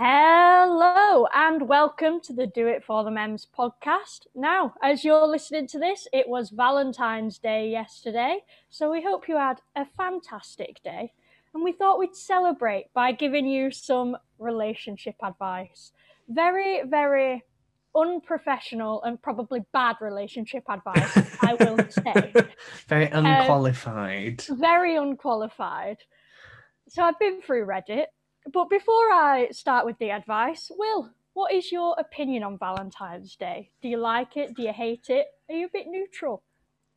Hello and welcome to the Do It For the Mems podcast. Now, as you're listening to this, it was Valentine's Day yesterday, so we hope you had a fantastic day. And we thought we'd celebrate by giving you some relationship advice. Very, very unprofessional and probably bad relationship advice, I will say. Very unqualified. Um, very unqualified. So I've been through Reddit but before I start with the advice, Will, what is your opinion on Valentine's Day? Do you like it? Do you hate it? Are you a bit neutral?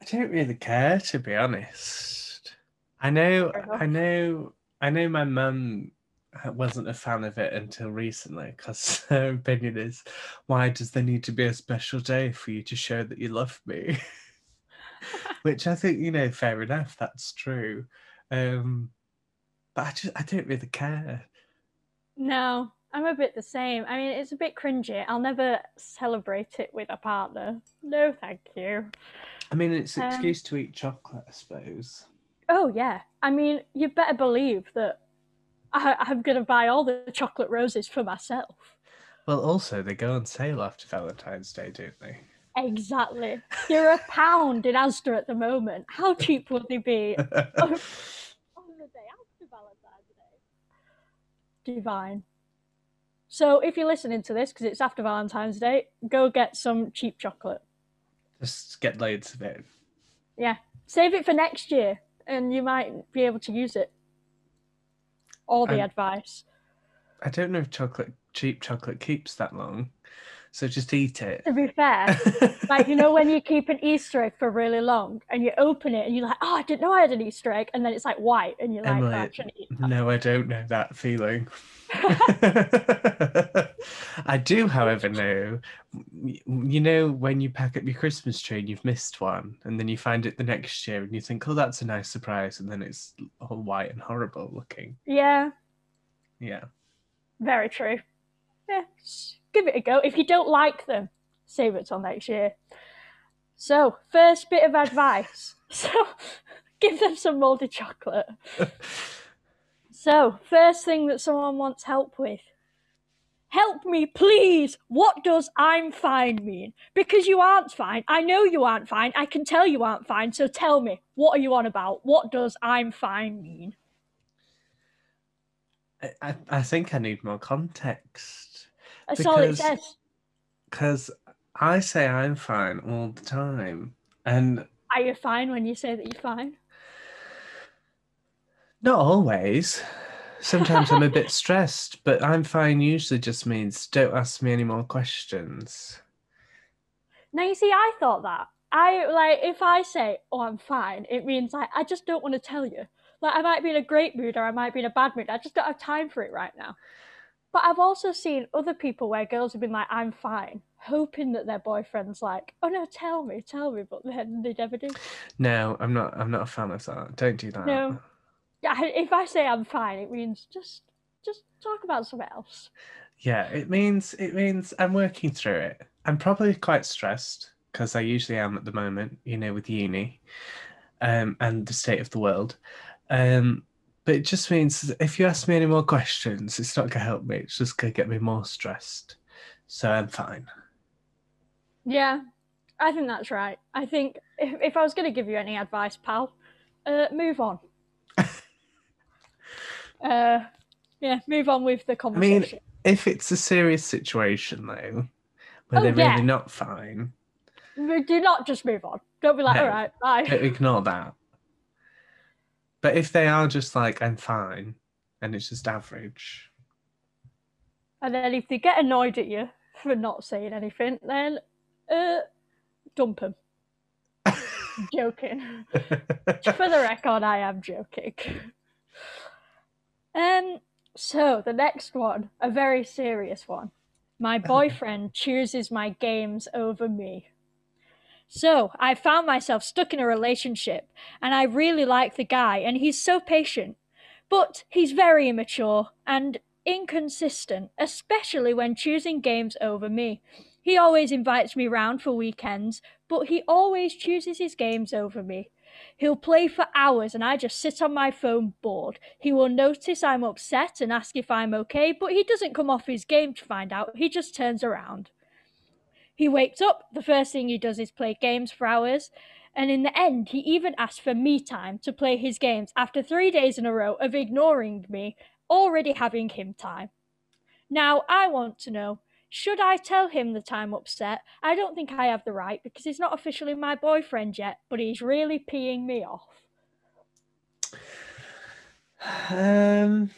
I don't really care, to be honest. I know, I know, I know. My mum wasn't a fan of it until recently because her opinion is, why does there need to be a special day for you to show that you love me? Which I think, you know, fair enough. That's true. Um, but I just, I don't really care. No, I'm a bit the same. I mean, it's a bit cringy. I'll never celebrate it with a partner. No, thank you. I mean, it's an um, excuse to eat chocolate, I suppose. Oh, yeah. I mean, you better believe that I, I'm going to buy all the chocolate roses for myself. Well, also, they go on sale after Valentine's Day, don't they? Exactly. They're a pound in Asda at the moment. How cheap would they be? divine. So if you're listening to this because it's after Valentine's Day, go get some cheap chocolate. Just get loads of it. Yeah, save it for next year, and you might be able to use it. All the advice. I don't know if chocolate, cheap chocolate, keeps that long. So just eat it. To be fair, like you know when you keep an Easter egg for really long and you open it and you're like, oh, I didn't know I had an Easter egg, and then it's like white and you're Emily, like, oh, no, I don't know that feeling. I do, however, know. You know when you pack up your Christmas tree and you've missed one, and then you find it the next year and you think, oh, that's a nice surprise, and then it's all white and horrible looking. Yeah. Yeah. Very true. Yeah give it a go. If you don't like them, save it till next year. So, first bit of advice. So, give them some moldy chocolate. so, first thing that someone wants help with. Help me, please. What does I'm fine mean? Because you aren't fine. I know you aren't fine. I can tell you aren't fine. So tell me, what are you on about? What does I'm fine mean? I, I think I need more context. That's because, all it says. Because I say I'm fine all the time. And are you fine when you say that you're fine? Not always. Sometimes I'm a bit stressed, but I'm fine usually just means don't ask me any more questions. Now you see, I thought that. I like if I say, "Oh, I'm fine," it means like I just don't want to tell you. Like I might be in a great mood or I might be in a bad mood. I just don't have time for it right now. But I've also seen other people where girls have been like, I'm fine, hoping that their boyfriend's like, oh no, tell me, tell me, but then they never do. No, I'm not. I'm not a fan of that. Don't do that. No. Yeah, if I say I'm fine, it means just just talk about something else. Yeah, it means it means I'm working through it. I'm probably quite stressed because I usually am at the moment, you know, with uni, um, and the state of the world. Um, but it just means if you ask me any more questions, it's not going to help me. It's just going to get me more stressed. So I'm fine. Yeah, I think that's right. I think if, if I was going to give you any advice, pal, uh, move on. uh, yeah, move on with the conversation. I mean, if it's a serious situation though, where oh, they're yeah. really not fine, do not just move on. Don't be like, no, all right, bye. Ignore that. But if they are just like, I'm fine, and it's just average. And then if they get annoyed at you for not saying anything, then uh, dump them. joking. for the record, I am joking. Um, so the next one, a very serious one. My boyfriend chooses my games over me. So I found myself stuck in a relationship, and I really like the guy, and he's so patient. But he's very immature and inconsistent, especially when choosing games over me. He always invites me round for weekends, but he always chooses his games over me. He'll play for hours and I just sit on my phone bored. He will notice I'm upset and ask if I'm okay, but he doesn't come off his game to find out. He just turns around. He wakes up, the first thing he does is play games for hours, and in the end, he even asks for me time to play his games after three days in a row of ignoring me, already having him time. Now, I want to know should I tell him that I'm upset? I don't think I have the right because he's not officially my boyfriend yet, but he's really peeing me off. Um,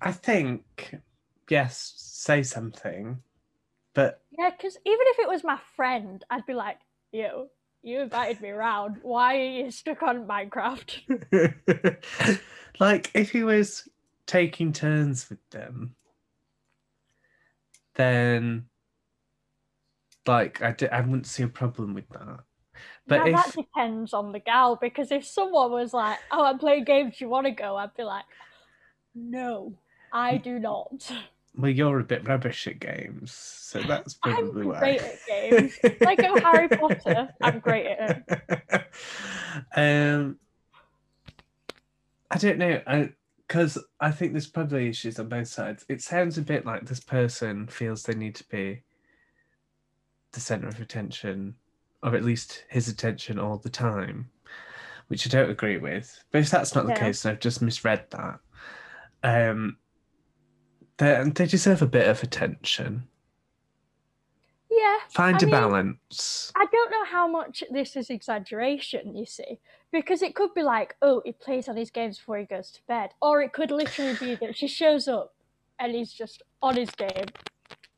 I think yes, say something, but yeah, because even if it was my friend, I'd be like, "Yo, you invited me around. Why are you stuck on Minecraft?" like if he was taking turns with them, then like I, d- I wouldn't see a problem with that. But if... that depends on the gal because if someone was like, "Oh, I'm playing games. You want to go?" I'd be like, "No, I do not." Well, you're a bit rubbish at games, so that's probably why. I'm why. great at games. like oh, Harry Potter, I'm great at it. Um, I don't know. I because I think there's probably issues on both sides. It sounds a bit like this person feels they need to be the center of attention, or at least his attention all the time, which I don't agree with. But if that's not yeah. the case, I've just misread that. Um, they they deserve a bit of attention. Yeah. Find I a mean, balance. I don't know how much this is exaggeration, you see, because it could be like, oh, he plays on his games before he goes to bed, or it could literally be that she shows up and he's just on his game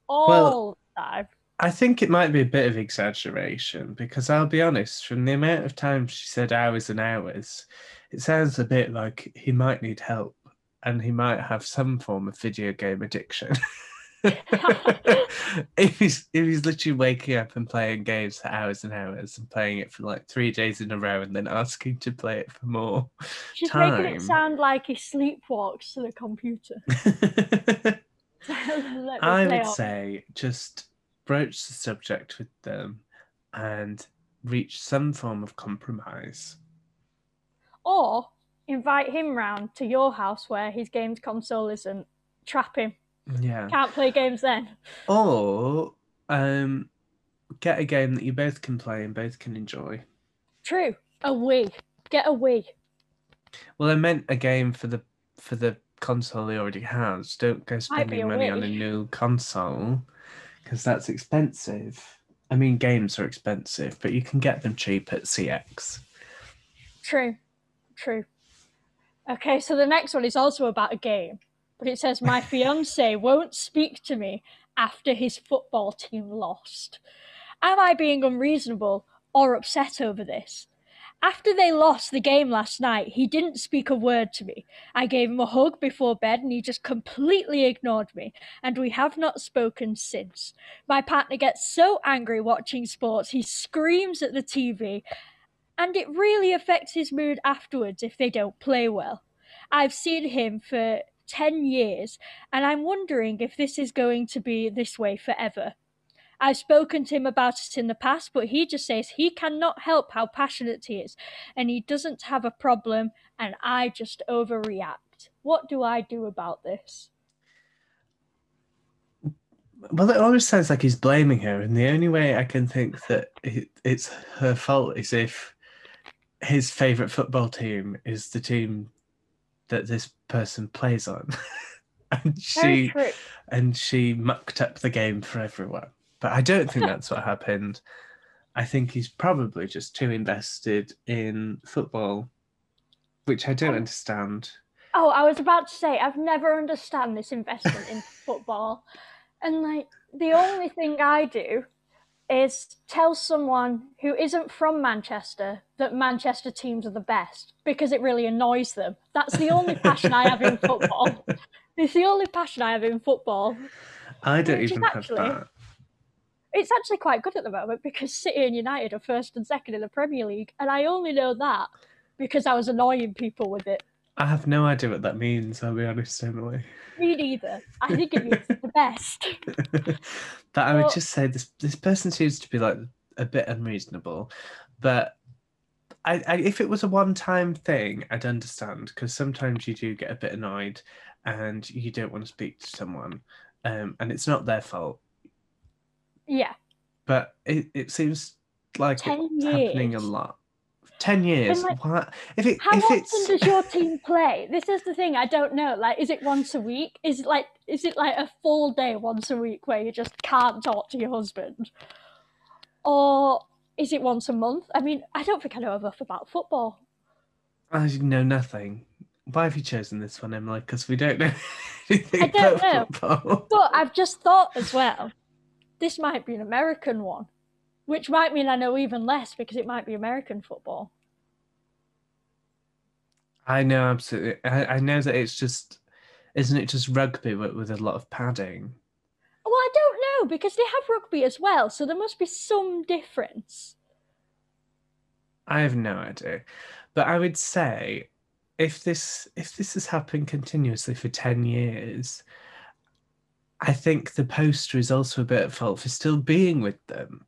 all well, the time. I think it might be a bit of exaggeration because I'll be honest, from the amount of times she said hours and hours, it sounds a bit like he might need help and he might have some form of video game addiction. if he's if he's literally waking up and playing games for hours and hours and playing it for like three days in a row and then asking to play it for more She's time. making it sound like he sleepwalks to the computer. I would on. say just broach the subject with them and reach some form of compromise. Or invite him round to your house where his games console isn't. Trap him. Yeah. Can't play games then. Or um, get a game that you both can play and both can enjoy. True. A Wii. Get a Wii. Well, I meant a game for the for the console he already has. Don't go spending money Wii. on a new console because that's expensive. I mean, games are expensive, but you can get them cheap at CeX. True. True. Okay, so the next one is also about a game but it says my fiance won't speak to me after his football team lost. Am I being unreasonable or upset over this? After they lost the game last night, he didn't speak a word to me. I gave him a hug before bed and he just completely ignored me, and we have not spoken since. My partner gets so angry watching sports, he screams at the TV, and it really affects his mood afterwards if they don't play well. I've seen him for 10 years, and I'm wondering if this is going to be this way forever. I've spoken to him about it in the past, but he just says he cannot help how passionate he is, and he doesn't have a problem, and I just overreact. What do I do about this? Well, it always sounds like he's blaming her, and the only way I can think that it's her fault is if his favourite football team is the team that this person plays on. and she and she mucked up the game for everyone. But I don't think that's what happened. I think he's probably just too invested in football, which I don't um, understand. Oh, I was about to say I've never understand this investment in football. And like the only thing I do is tell someone who isn't from Manchester that Manchester teams are the best because it really annoys them. That's the only passion I have in football. It's the only passion I have in football. I don't even actually, have that. It's actually quite good at the moment because City and United are first and second in the Premier League, and I only know that because I was annoying people with it. I have no idea what that means, I'll be honest, Emily. Me neither. I think it means the best. but I would just say this this person seems to be like a bit unreasonable, but I, I if it was a one-time thing, I'd understand because sometimes you do get a bit annoyed, and you don't want to speak to someone, um, and it's not their fault. Yeah. But it, it seems like it's happening a lot. Ten years. like, what? If it How if often it's does your team play? This is the thing. I don't know. Like, is it once a week? Is it like is it like a full day once a week where you just can't talk to your husband, or is it once a month? I mean, I don't think I know enough about football. I know nothing. Why have you chosen this one, Emily? Because we don't know anything I don't about know. football. But I've just thought as well, this might be an American one, which might mean I know even less because it might be American football. I know absolutely. I, I know that it's just, isn't it just rugby with, with a lot of padding? Well, I don't know because they have rugby as well, so there must be some difference. I have no idea, but I would say if this if this has happened continuously for ten years, I think the poster is also a bit at fault for still being with them.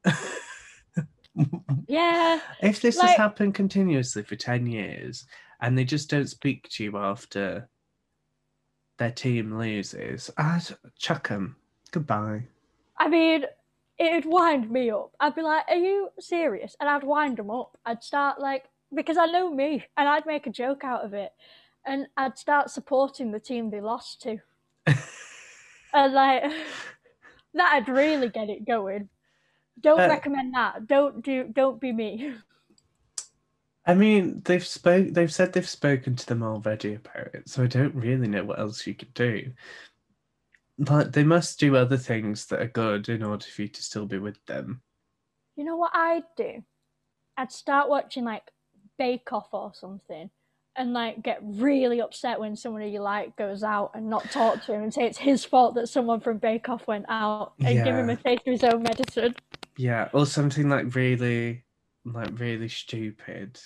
Yeah, if this Like- has happened continuously for 10 years and they just don't speak to you after their team loses, I'd chuck them. Goodbye. I mean, it'd wind me up. I'd be like, "Are you serious?" And I'd wind them up. I'd start like because I know me, and I'd make a joke out of it, and I'd start supporting the team they lost to, and like that'd really get it going. Don't Uh, recommend that. Don't do. Don't be me. I mean, they've spoke. They've said they've spoken to them already about it, so I don't really know what else you could do. But they must do other things that are good in order for you to still be with them. You know what I'd do? I'd start watching like Bake Off or something and like get really upset when someone you like goes out and not talk to him and say it's his fault that someone from Bake Off went out and give him a taste of his own medicine. Yeah, or something like really, like really stupid.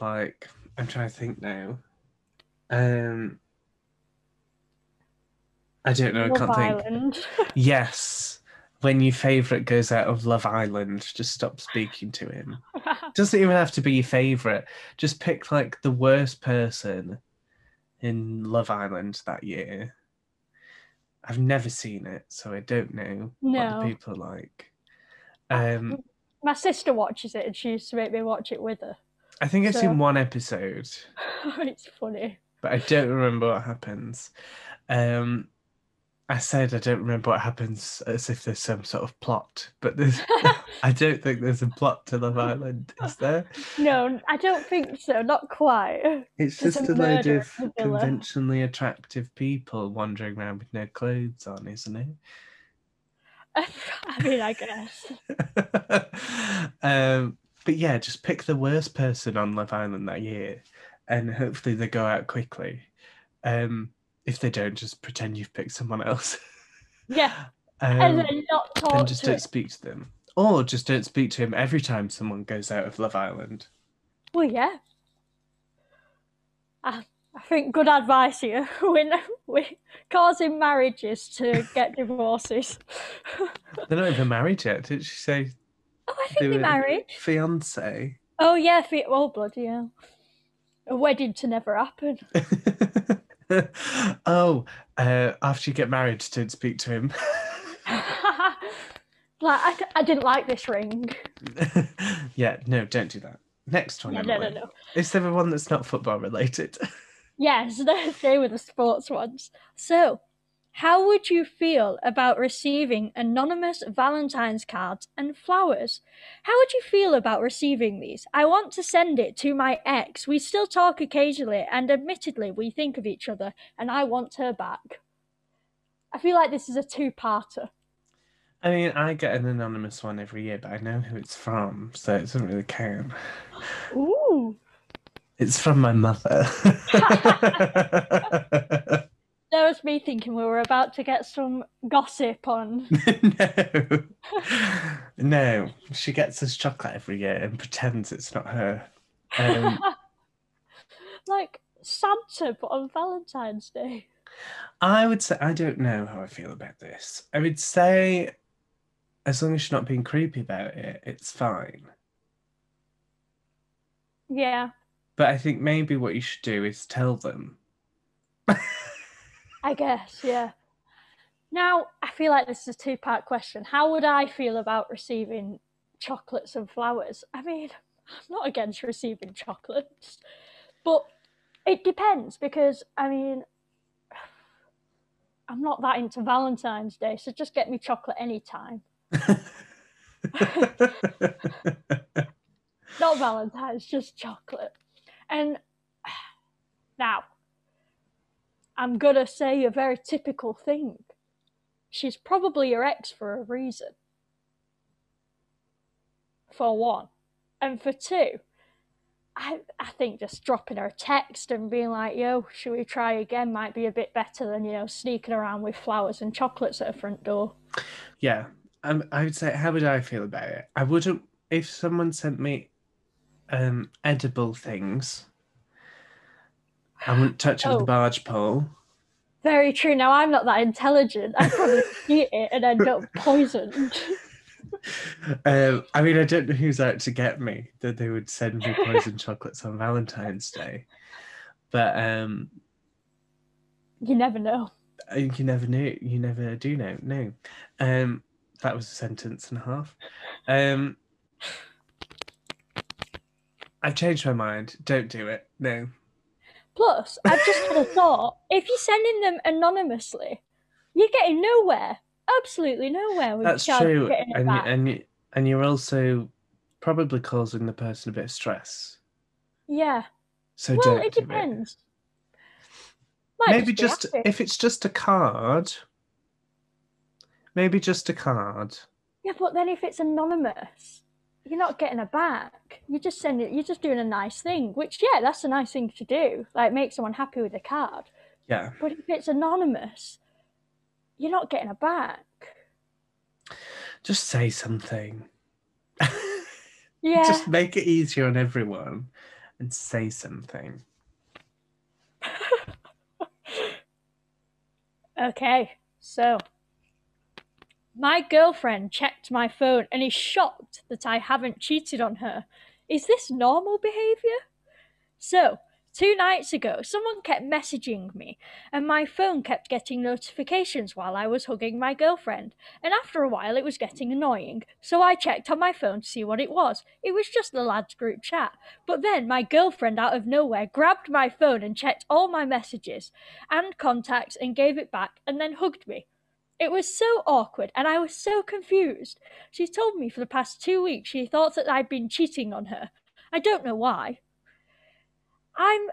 Like I'm trying to think now. Um, I don't know. I Love can't think. Yes, when your favorite goes out of Love Island, just stop speaking to him. Doesn't even have to be your favorite. Just pick like the worst person in Love Island that year. I've never seen it, so I don't know what the people are like. Um, My sister watches it and she used to make me watch it with her. I think I've So- seen one episode, it's funny. but I don't remember what happens. Um, I said I don't remember what happens as if there's some sort of plot, but there's, I don't think there's a plot to Love Island, is there? No, I don't think so. Not quite. It's There's just a a load of conventionally attractive people wandering around with no clothes on, isn't it? I mean, I guess. um, but yeah, just pick the worst person on Love Island that year, and hopefully they go out quickly. Um, if they don't, just pretend you've picked someone else. Yeah, um, and then not talk and just don't it. speak to them, or just don't speak to him every time someone goes out of Love Island. Well, yeah. I, I think good advice here. We're, we're causing marriages to get divorces. They're not even married yet. Did she say oh, I think they they're married. fiance? Oh, yeah. Fe- oh, bloody hell. A wedding to never happen. oh, uh, after you get married, don't speak to him. like, I, I didn't like this ring. yeah, no, don't do that. Next one, Yeah, no, no, no. Is there one that's not football related? Yes, they were the sports ones. So, how would you feel about receiving anonymous Valentine's cards and flowers? How would you feel about receiving these? I want to send it to my ex. We still talk occasionally, and admittedly, we think of each other, and I want her back. I feel like this is a two parter. I mean, I get an anonymous one every year, but I know who it's from, so it doesn't really count. Ooh. It's from my mother. That was me thinking we were about to get some gossip on. no. No. She gets us chocolate every year and pretends it's not her. Um, like Santa, but on Valentine's Day. I would say I don't know how I feel about this. I would say as long as you're not being creepy about it, it's fine. Yeah. But I think maybe what you should do is tell them. I guess, yeah. Now, I feel like this is a two part question. How would I feel about receiving chocolates and flowers? I mean, I'm not against receiving chocolates, but it depends because, I mean, I'm not that into Valentine's Day, so just get me chocolate anytime. not Valentine's, just chocolate. And now, I'm gonna say a very typical thing. She's probably your ex for a reason. For one. And for two, I, I think just dropping her a text and being like, yo, should we try again might be a bit better than, you know, sneaking around with flowers and chocolates at her front door. Yeah. Um, I would say, how would I feel about it? I wouldn't, if someone sent me um, edible things, I wouldn't touch it oh. with a barge pole. Very true. Now, I'm not that intelligent. I'd probably eat it and end up poisoned. um, I mean, I don't know who's out to get me that they would send me poison chocolates on Valentine's Day, but um, you never know. Uh, you never know. You never do know. No, um, that was a sentence and a half. Um, I've changed my mind. Don't do it. No. Plus, I've just had a thought. If you're sending them anonymously, you're getting nowhere absolutely nowhere. With That's true, and you, and you, and you're also probably causing the person a bit of stress. Yeah. So well, it depends. It. Maybe just, just if it's just a card. Maybe just a card. Yeah, but then if it's anonymous, you're not getting it back. You're just sending. You're just doing a nice thing, which yeah, that's a nice thing to do. Like make someone happy with a card. Yeah. But if it's anonymous, you're not getting it back. Just say something. yeah. Just make it easier on everyone and say something. okay, so my girlfriend checked my phone and is shocked that I haven't cheated on her. Is this normal behaviour? So, Two nights ago, someone kept messaging me, and my phone kept getting notifications while I was hugging my girlfriend. And after a while, it was getting annoying, so I checked on my phone to see what it was. It was just the lads' group chat. But then my girlfriend, out of nowhere, grabbed my phone and checked all my messages and contacts and gave it back, and then hugged me. It was so awkward, and I was so confused. She told me for the past two weeks she thought that I'd been cheating on her. I don't know why. I'm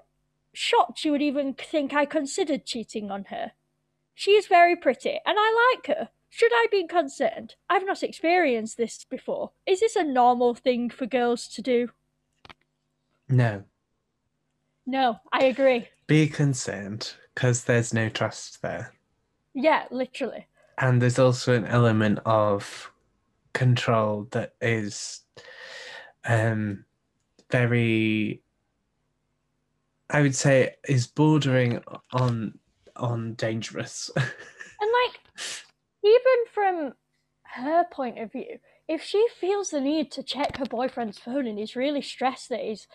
shocked you would even think I considered cheating on her. She is very pretty, and I like her. Should I be concerned? I've not experienced this before. Is this a normal thing for girls to do? No. No, I agree. Be concerned, because there's no trust there. Yeah, literally. And there's also an element of control that is um, very I would say is bordering on on dangerous. and like even from her point of view, if she feels the need to check her boyfriend's phone and is really stressed that he's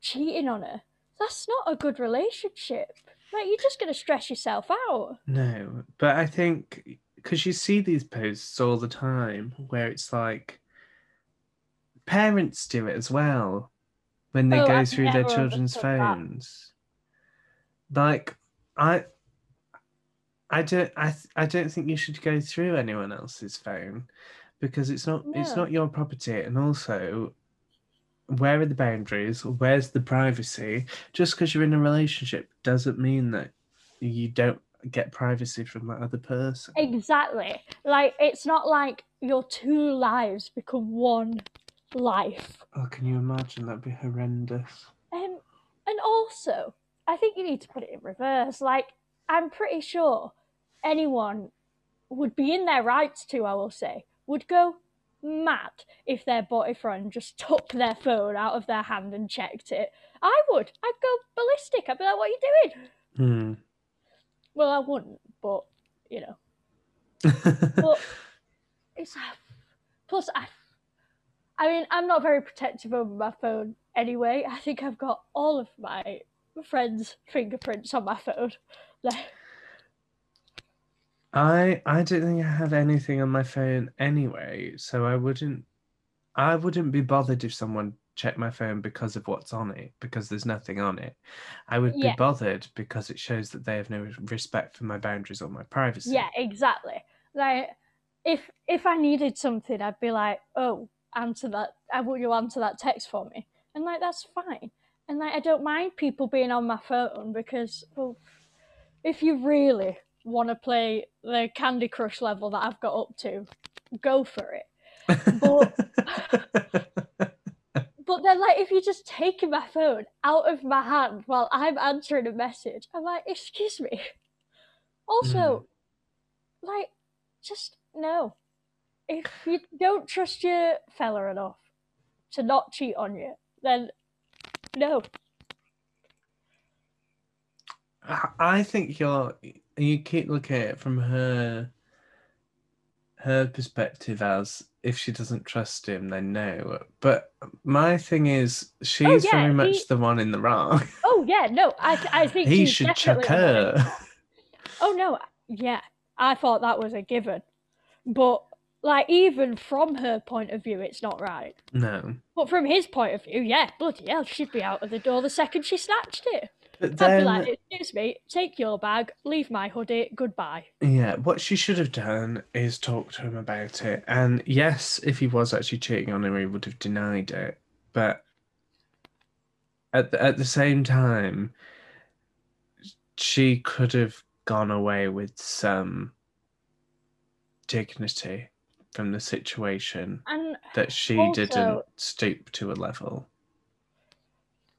cheating on her, that's not a good relationship. Like you're just going to stress yourself out. No, but I think because you see these posts all the time where it's like parents do it as well when they oh, go I've through their children's phones. That. Like I I don't I I don't think you should go through anyone else's phone because it's not no. it's not your property and also where are the boundaries where's the privacy just because you're in a relationship doesn't mean that you don't get privacy from that other person exactly like it's not like your two lives become one life. Oh, can you imagine? That'd be horrendous. Um, and also, I think you need to put it in reverse. Like, I'm pretty sure anyone would be in their rights to, I will say, would go mad if their boyfriend just took their phone out of their hand and checked it. I would. I'd go ballistic. I'd be like, what are you doing? Hmm. Well, I wouldn't, but, you know. but it's. Plus, I I mean, I'm not very protective over my phone anyway. I think I've got all of my friends' fingerprints on my phone. I I don't think I have anything on my phone anyway, so I wouldn't I wouldn't be bothered if someone checked my phone because of what's on it, because there's nothing on it. I would Yeah. be bothered because it shows that they have no respect for my boundaries or my privacy. Yeah, exactly. Like if if I needed something, I'd be like, "Oh, answer that. I will you answer that text for me?" And like that's fine. And like I don't mind people being on my phone because well, if you really want to play the Candy Crush level that I've got up to, go for it. But but then like if you're just taking my phone out of my hand while I'm answering a message, I'm like, excuse me. Also, hmm. like, just no. If you don't trust your fella enough to not cheat on you, then no. I think you're you keep looking at it from her her perspective as if she doesn't trust him, then no. But my thing is, oh, she's yeah, very much he- the one in the wrong. Oh yeah, no. I I think he should chuck definitely the one in- her. Oh no, yeah. I thought that was a given, but like even from her point of view, it's not right. No, But from his point of view, yeah, bloody hell, she'd be out of the door the second she snatched it. But I'd be like, excuse me, take your bag, leave my hoodie, goodbye. yeah, what she should have done is talk to him about it. And yes, if he was actually cheating on her, he would have denied it. But at the, at the same time, she could have gone away with some dignity from the situation And that she Also- didn't stoop to a level.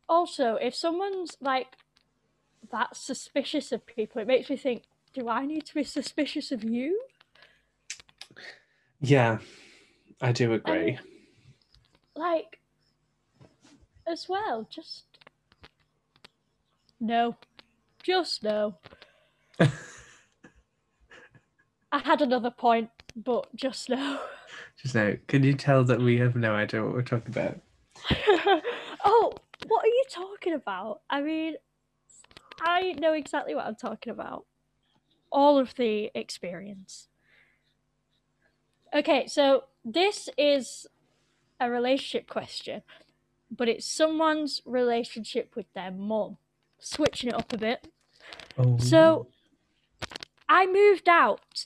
also, if someone's like that suspicious of people, it makes me think, do I need to be suspicious of you? Yeah, I do agree. Like, as well, just no, just no. I had another point, but just no. Just now, can you tell that we have no idea what we're talking about? oh, what are you talking about? I mean, I know exactly what I'm talking about. All of the experience. Okay, so this is a relationship question, but it's someone's relationship with their mum. Switching it up a bit. Oh, So, I moved out,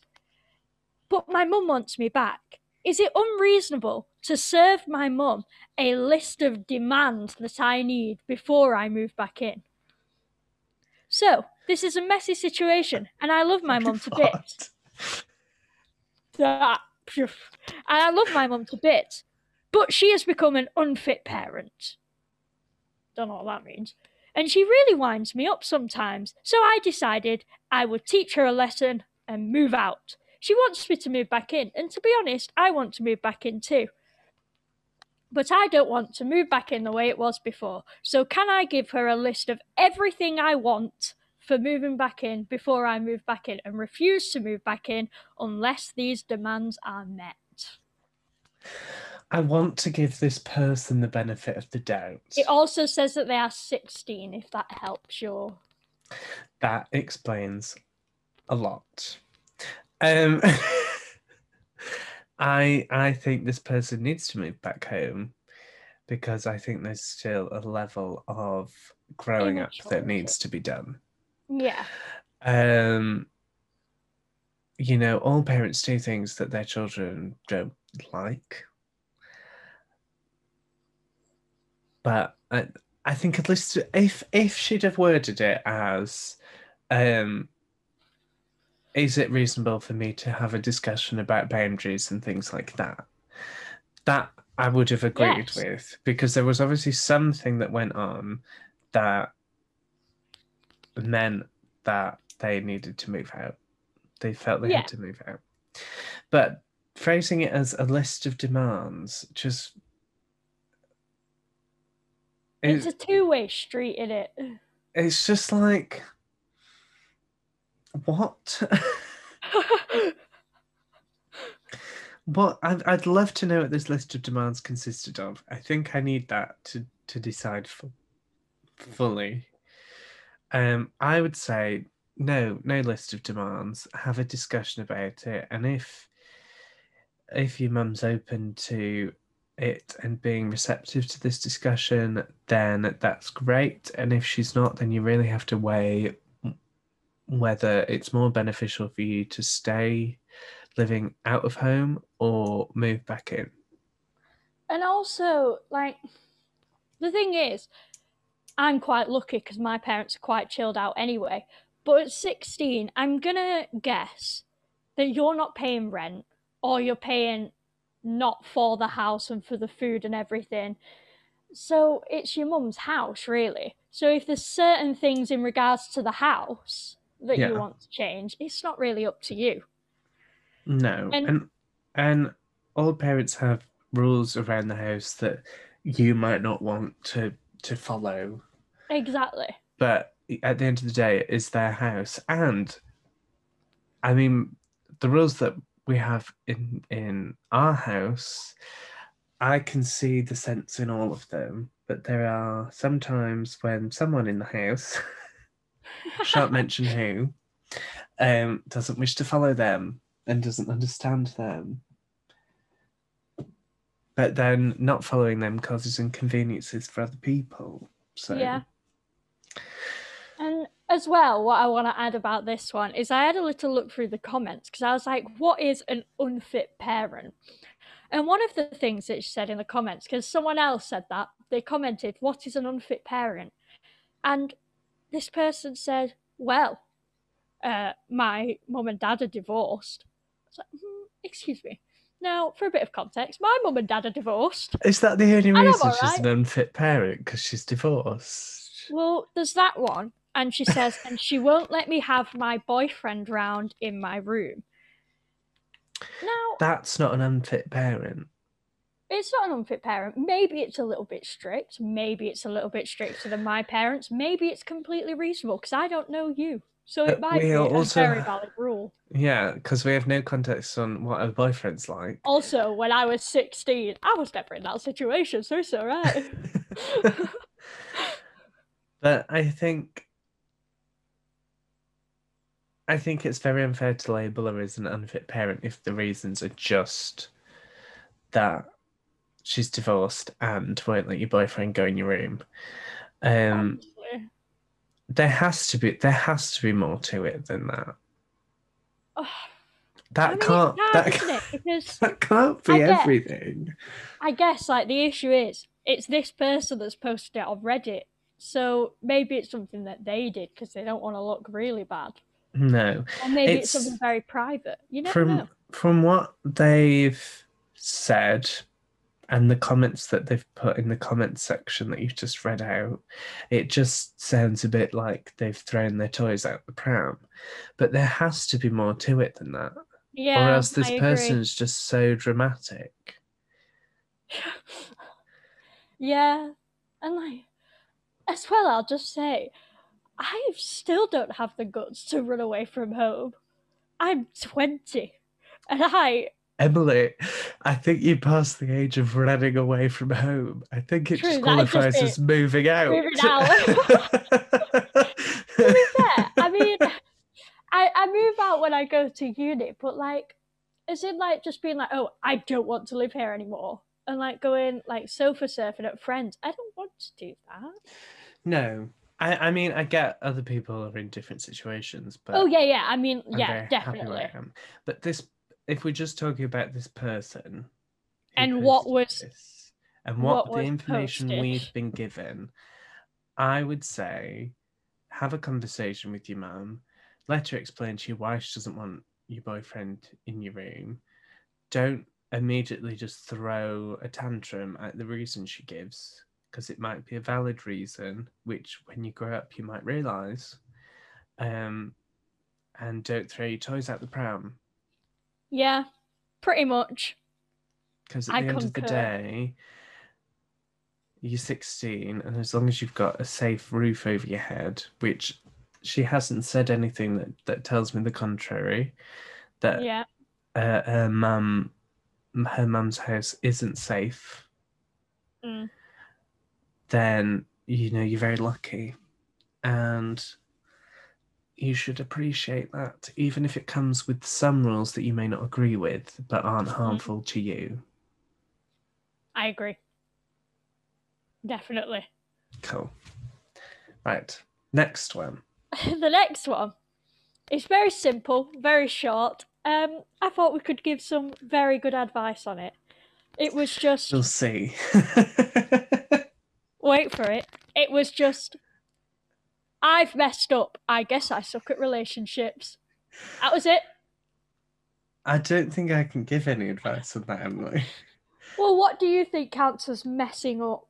but my mum wants me back. Is it unreasonable to serve my mum a list of demands that I need before I move back in? So, this is a messy situation, and I love my mum to bits. And I love my mum to bits, but she has become an unfit parent. Don't know what that means. And she really winds me up sometimes, so I decided I would teach her a lesson and move out. She wants me to move back in, and to be honest, I want to move back in too. But I don't want to move back in the way it was before, so can I give her a list of everything I want for moving back in before I move back in and refuse to move back in unless these demands are met? I want to give this person the benefit of the doubt. It also says that they are 16, if that helps your. that explains a lot. Um, I I think this person needs to move back home because I think there's still a level of growing up that needs to be done. Yeah. Um, you know, all parents do things that their children don't like. But I, I think at least if if she'd have worded it as, um, is it reasonable for me to have a discussion about boundaries and things like that? That I would have agreed Yes. with because there was obviously something that went on that meant that they needed to move out. They felt they Yeah. had to move out. But phrasing it as a list of demands just It's it, a two way street, in it? it's just like what what I'd, I'd love to know what this list of demands consisted of i think i need that to to decide f- fully. Um, I would say no, no list of demands. Have a discussion about it, and if if your mum's open to it and being receptive to this discussion, then that's great. And if she's not, then you really have to weigh whether it's more beneficial for you to stay living out of home or move back in. And also, like, the thing is, I'm quite lucky because my parents are quite chilled out anyway. But at 16, I'm gonna guess that you're not paying rent or you're paying not for the house and for the food and everything. So it's your mum's house, really. So if there's certain things in regards to the house that yeah. you want to change, it's not really up to you. No, and, and and all parents have rules around the house that you might not want to to follow. Exactly. But at the end of the day, it is their house, and I mean the rules that we have in in our house, I can see the sense in all of them, but there are sometimes when someone in the house, shan't mention who, um, doesn't wish to follow them and doesn't understand them. But then not following them causes inconveniences for other people. So yeah. And as well, what I want to add about this one is I had a little look through the comments because I was like, what is an unfit parent? And one of the things that she said in the comments, because someone else said that, they commented, What is an unfit parent? And this person said, Well, uh, my mum and dad are divorced. I was like, hmm, Excuse me. Now, for a bit of context, my mum and dad are divorced. Is that the only reason she's right. an unfit parent? Because she's divorced? Well, there's that one and she says, and she won't let me have my boyfriend round in my room. Now, that's not an unfit parent. It's not an unfit parent. Maybe it's a little bit strict. Maybe it's a little bit stricter than my parents. Maybe it's completely reasonable because I don't know you. So uh, it might be also, a very valid rule. Yeah, because we have no context on what a boyfriend's like. Also, when I was 16, I was never in that situation, so it's all right. but I think I think it's very unfair to label her as an unfit parent if the reasons are just that she's divorced and won't let your boyfriend go in your room. Um, there has to be there has to be more to it than that. Oh, that I mean, can't that, can't, because that can't be I guess, everything. I guess like the issue is it's this person that's posted it on Reddit. So maybe it's something that they did because they don't want to look really bad. No. Or maybe it's, it's something very private. You never from, know. From what they've said and the comments that they've put in the comments section that you've just read out, it just sounds a bit like they've thrown their toys out the pram. But there has to be more to it than that. Yeah. Or else this person's just so dramatic. yeah. And like as well, I'll just say I still don't have the guts to run away from home. I'm 20 and I. Emily, I think you passed the age of running away from home. I think it True, just qualifies just as moving out. Moving out. to be fair, I mean, I, I move out when I go to uni, but like, is it like just being like, oh, I don't want to live here anymore? And like going like sofa surfing at friends. I don't want to do that. No, I, I mean, I get other people are in different situations, but oh yeah, yeah. I mean, yeah, definitely. But this, if we're just talking about this person, and what was this, and what, what the information posted. we've been given, I would say, have a conversation with your mum. Let her explain to you why she doesn't want your boyfriend in your room. Don't immediately just throw a tantrum at the reason she gives because it might be a valid reason, which when you grow up you might realise. Um, and don't throw your toys out the pram. Yeah, pretty much. Because at I the end concur. of the day, you're 16, and as long as you've got a safe roof over your head, which she hasn't said anything that, that tells me the contrary, that yeah. uh, her mum, her mum's house isn't safe. Mm then you know you're very lucky. And you should appreciate that, even if it comes with some rules that you may not agree with but aren't Mm-hmm. harmful to you. I agree. Definitely. Cool. Right. Next one. the next one is very simple, very short. Um, I thought we could give some very good advice on it. It was just We'll see. wait for it. It was just I've messed up. I guess I suck at relationships. That was it. I don't think I can give any advice on that, Emily. Well, what do you think counts as messing up?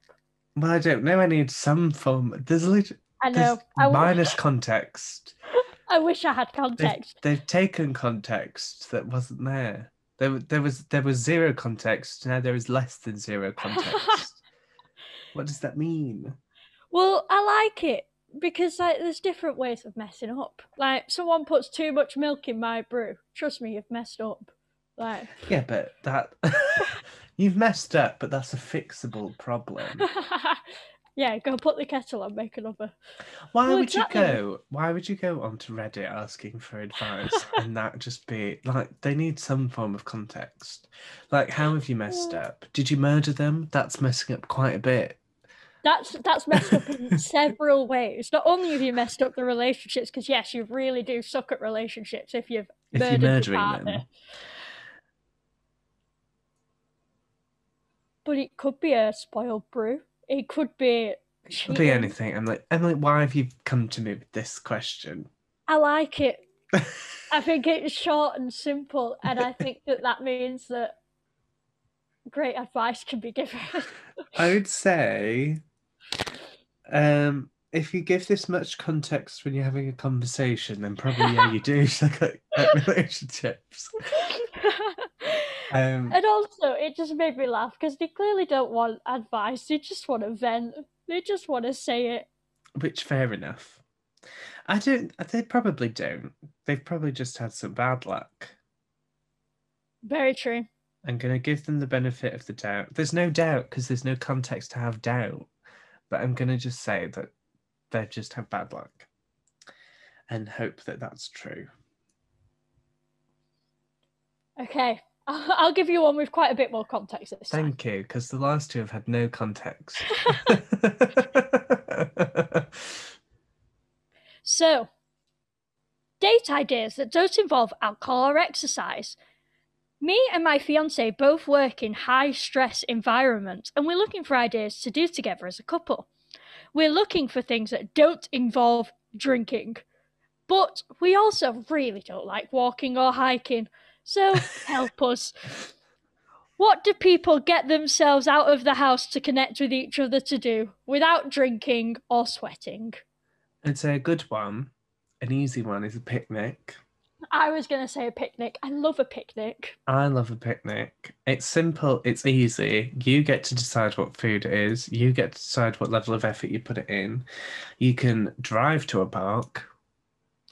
Well, I don't know. I need some form. There's a lit- I know. I, minus context. I wish I had They've, context. they've taken context that wasn't there. There, there was there was zero context. Now there is less than zero context. what does that mean? Well, I like it because like there's different ways of messing up. Like someone puts too much milk in my brew. Trust me, you've messed up. Like Yeah, but that you've messed up, but that's a fixable problem. yeah, go put the kettle on, make another. Why Well, would you go? Why would you go onto Reddit asking for advice and that just be like they need some form of context? Like, how have you messed Well- up? Did you murder them? That's messing up quite a bit. That's that's messed up in several ways. Not only have you messed up the relationships, because yes, you really do suck at relationships if you've If you're murdered your partner. them, But it could be a spoiled brew. It could be could be anything. I'm like, Emily, why have you come to me with this question? I like it. I think it's short and simple, and I think that that means that great advice can be given. I would say, um, if you give this much context when you're having a conversation, then probably yeah, you do at, at relationships. Um, and also, it just made me laugh because they clearly don't want advice. They just want to vent. They just want to say it. which fair enough. I don't. They probably don't. They've probably just had some bad luck. Very true. I'm going to give them the benefit of the doubt. There's no doubt because there's no context to have doubt. But I'm going to just say that they've just had bad luck and hope that that's true. Okay, I'll I'll give you one with quite a bit more context this time. Thank you, because the last two have had no context. So, date ideas that don't involve alcohol or exercise. Me and my fiance both work in high stress environments and we're looking for ideas to do together as a couple. We're looking for things that don't involve drinking, but we also really don't like walking or hiking. So, help us. What do people get themselves out of the house to connect with each other to do without drinking or sweating? I'd say a good one, an easy one, is a picnic. I was going to say a picnic. I love a picnic. I love a picnic. It's simple, it's easy. You get to decide what food it is, you get to decide what level of effort you put it in. You can drive to a park.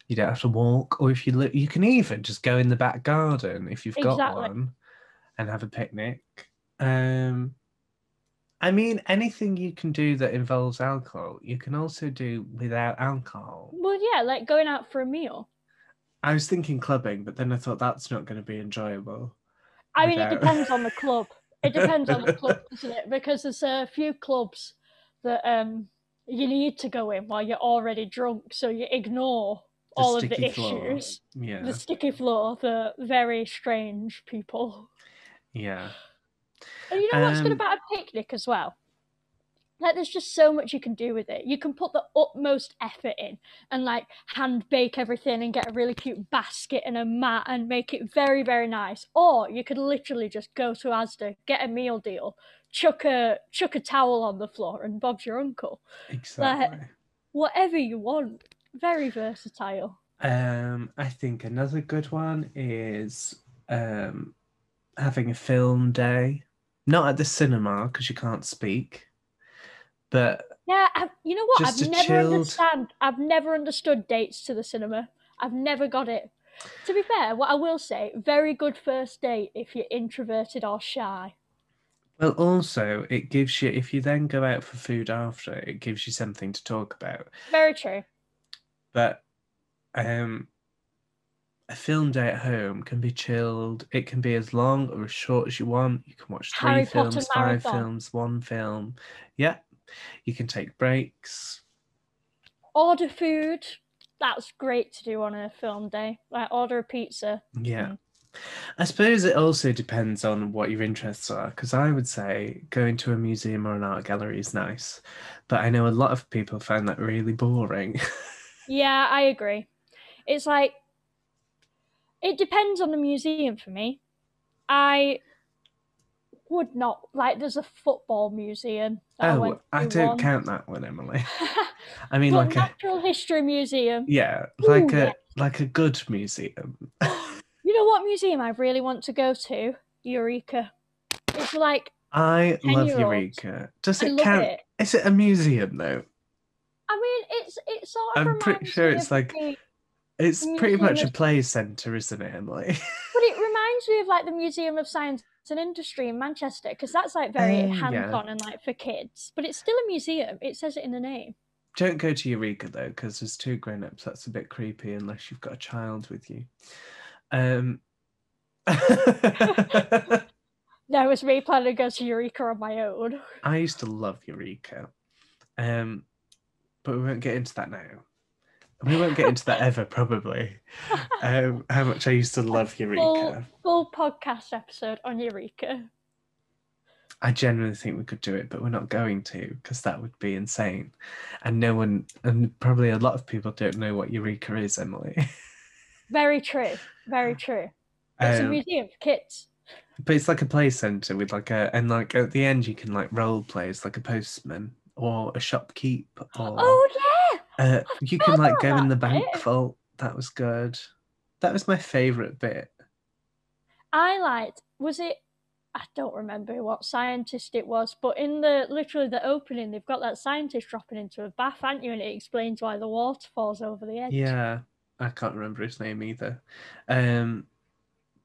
You don't have to walk, or if you look, you can even just go in the back garden if you've got Exactly. one and have a picnic. Um, I mean, anything you can do that involves alcohol, you can also do without alcohol. Well, yeah, like going out for a meal. I was thinking clubbing, but then I thought that's not going to be enjoyable. I mean, it depends on the club. It depends on the club, doesn't it? Because there's a few clubs that um you need to go in while you're already drunk, so you ignore The all of the floor. issues. Yeah, The sticky floor, the very strange people. yeah. And you know what's good Um, about a picnic as well? Like, there's just so much you can do with it. You can put the utmost effort in and, like, hand bake everything and get a really cute basket and a mat and make it very, very nice. Or you could literally just go to Asda, get a meal deal, chuck a chuck a towel on the floor, and Bob's your uncle. Exactly. Whatever you want. Very versatile. Um, I think another good one is um having a film day, not at the cinema because you can't speak, but Yeah, i you know what? I've never chilled- understand. I've never understood dates to the cinema. I've never got it. To be fair, what I will say, very good first date if you're introverted or shy. Well, also, it gives you, if you then go out for food after, it gives you something to talk about. Very true. But um, a film day at home can be chilled. It can be as long or as short as you want. You can watch three Harry films, five films, one film. Yeah. You can take breaks. Order food. That's great to do on a film day. Like order a pizza. Yeah. Mm. I suppose it also depends on what your interests are, because I would say going to a museum or an art gallery is nice, but I know a lot of people find that really boring. Yeah, I agree. It's like it depends on the museum for me. I would not like there's a football museum. That I, oh, I don't once. count that one, Emily. I mean, but like a natural history museum. yeah, like Ooh, a yeah. like a good museum. You know what museum I really want to go to? Eureka. It's like I love Eureka. Does it count? it. Is it a museum though? I mean, it's it's sort of. I'm pretty sure it's like- the- It's pretty much a play centre, isn't it, Emily? but it reminds me of like the Museum of Science and Industry in Manchester because that's like very Oh, yeah. hands-on and like for kids. But it's still a museum. It says it in the name. Don't go to Eureka though, because there's two grown-ups. That's a bit creepy unless you've got a child with you. Um. No, it's me planning to go to Eureka on my own. I used to love Eureka, um, but we won't get into that now. We won't get into that ever, probably. Um, how much I used to love Eureka. full podcast episode on Eureka. I genuinely think we could do it, but we're not going to because that would be insane. And no one, and probably a lot of people don't know what Eureka is, Emily. Very true. Very true. It's a Um, museum for kids. but it's like a play center with like a, and like at the end you can like role play as like a postman or a shopkeep or Oh yeah. Uh, you can like go in the bank it. vault. That was good. That was my favorite bit. I liked was it I don't remember what scientist it was, but in the literally the opening they've got that scientist dropping into a bath, haven't you? And it explains why the water falls over the edge. Yeah, I can't remember his name either. Um,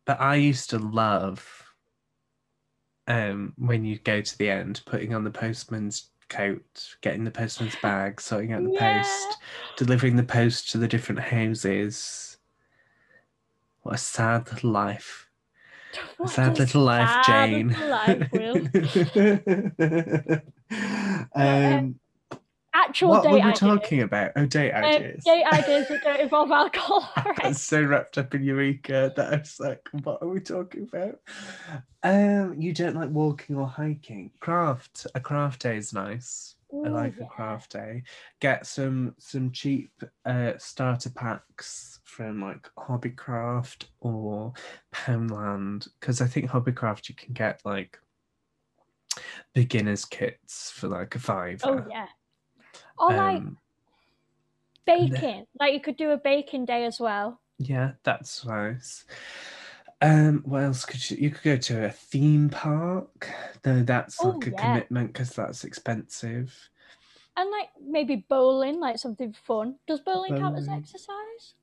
but I used to love um when you go to the end, putting on the postman's coat, getting the postman's bag, sorting out the Yeah. post, delivering the post to the different houses. What a sad little life. A sad little life, sad Jane. little life, Will. um, Actual what date were we ideas. talking about? Oh, date Um, ideas. date ideas that don't involve alcohol. I Alright. was so wrapped up in Eureka that I was like, what are we talking about? Um, you don't like walking or hiking. Craft. A craft day is nice. I like yeah. a craft day. Get some some cheap uh starter packs from like Hobbycraft or Poundland. Because I think Hobbycraft you can get like beginners kits for like a five. Oh yeah. Or like Um, baking. Like you could do a baking day as well. Yeah, that's nice. Um, what else could you? You could go to a theme park. Though that's Oh, like a yeah. commitment because that's expensive. And like maybe bowling, like something fun. Does bowling count as exercise?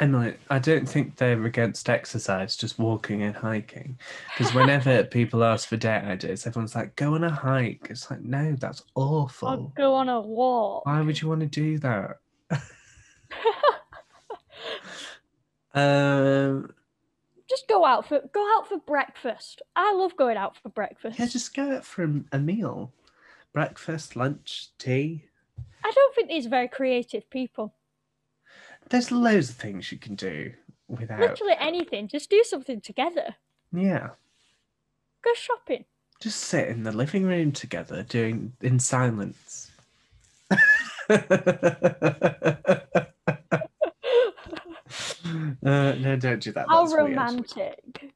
And like, I don't think they're against exercise, just walking and hiking. Because whenever people ask for date ideas, everyone's like, "Go on a hike." It's like, no, that's awful. go on a walk. Why would you want to do that? Um, Just go out for go out for breakfast. I love going out for breakfast. yeah, just go out for a- a meal, breakfast, lunch, tea. I don't think these are very creative people. There's loads of things you can do without. Literally anything. Just do something together. Yeah, Go shopping. just sit in the living room together, doing in silence. Uh, no, don't do that. How That's romantic.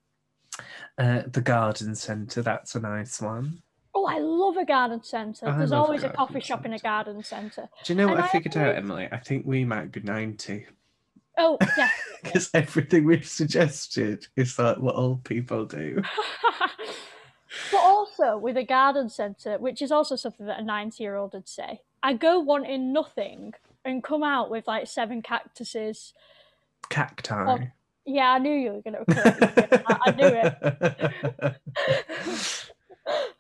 Uh, the garden centre, that's a nice one. Oh, I love a garden centre. I There's love always a coffee shop in a garden centre. Do you know what And I I figured out, Emily? I think we might be 90 Oh, yeah. because everything we've suggested is like what old people do. but also with a garden centre, which is also something that a 90 year old would say, I go wanting nothing and come out with like seven cactuses. Cacti. Yeah, I knew you were going to I knew it.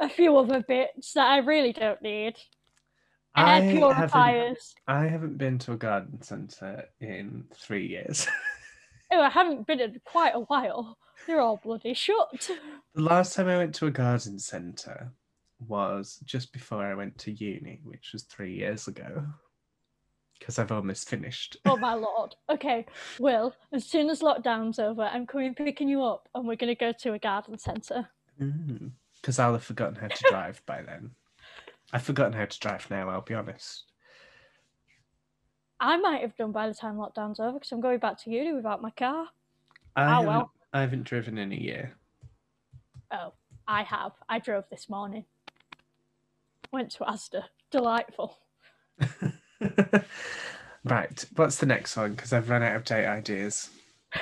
A few other bits that I really don't need. I Air haven't, purifiers. I haven't been to a garden centre in three years. Oh, I haven't been in quite a while. They're all bloody shut. the last time I went to a garden centre was just before I went to uni, which was three years ago. Because I've almost finished. Oh my lord. Okay, Will, as soon as lockdown's over, I'm coming picking you up and we're going to go to a garden centre. Mm. Because I'll have forgotten how to drive by then. I've forgotten how to drive now, I'll be honest. I might have done by the time lockdown's over because I'm going back to uni without my car. I Oh, well. I haven't driven in a year. Oh, I have. I drove this morning. Went to Asda. Delightful. right, what's the next one? Because I've run out of date ideas.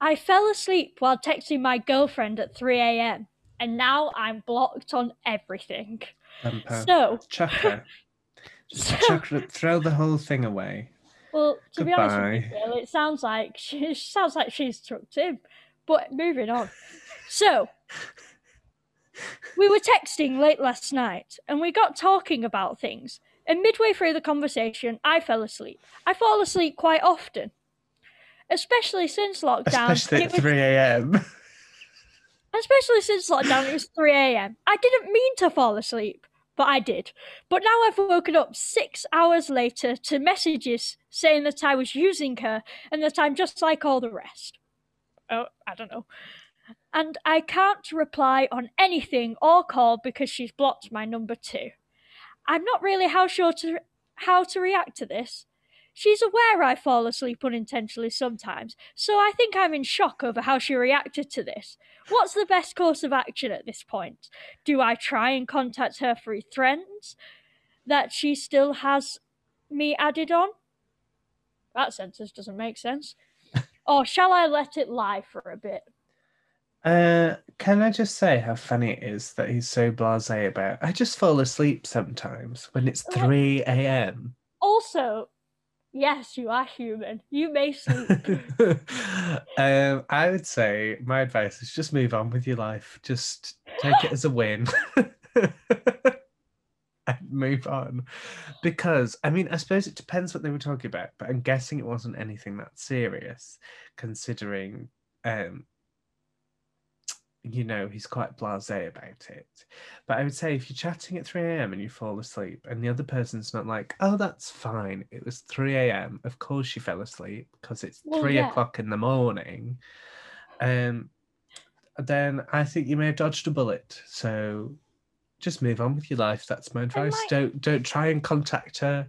I fell asleep while texting my girlfriend at 3 a.m. and now I'm blocked on everything. Bumper. So, Chuck her. Just So- chuck her, throw the whole thing away. well, to be honest with you, Goodbye. Will, it sounds like she sounds like she's trucked him. But moving on. So, we were texting late last night and we got talking about things. And midway through the conversation, I fell asleep. I fall asleep quite often, especially since lockdown. Especially at was- 3 a.m. especially since lockdown, it was 3 a.m. I didn't mean to fall asleep, but I did. But now I've woken up six hours later to messages saying that I was using her and that I'm just like all the rest. Oh, I don't know. And I can't reply on anything or call because she's blocked my number too. I'm not really how sure to how to react to this. She's aware I fall asleep unintentionally sometimes, so I think I'm in shock over how she reacted to this. What's the best course of action at this point? Do I try and contact her through friends that she still has me added on? That sentence doesn't make sense. or shall I let it lie for a bit? Uh, can I just say how funny it is that he's so blasé about? I just fall asleep sometimes when it's 3 a.m. Also, yes, you are human. You may sleep. um, I would say my advice is just move on with your life. Just take it as a win. and move on. Because I mean, I suppose it depends what they were talking about, but I'm guessing it wasn't anything that serious, considering um you know, he's quite blasé about it. But I would say if you're chatting at 3 a.m. and you fall asleep and the other person's not like, oh, that's fine. It was 3 a.m. Of course she fell asleep because it's Well, three yeah. o'clock in the morning. Um, then I think you may have dodged a bullet. So just move on with your life. That's my advice. like- Don't don't try and contact her.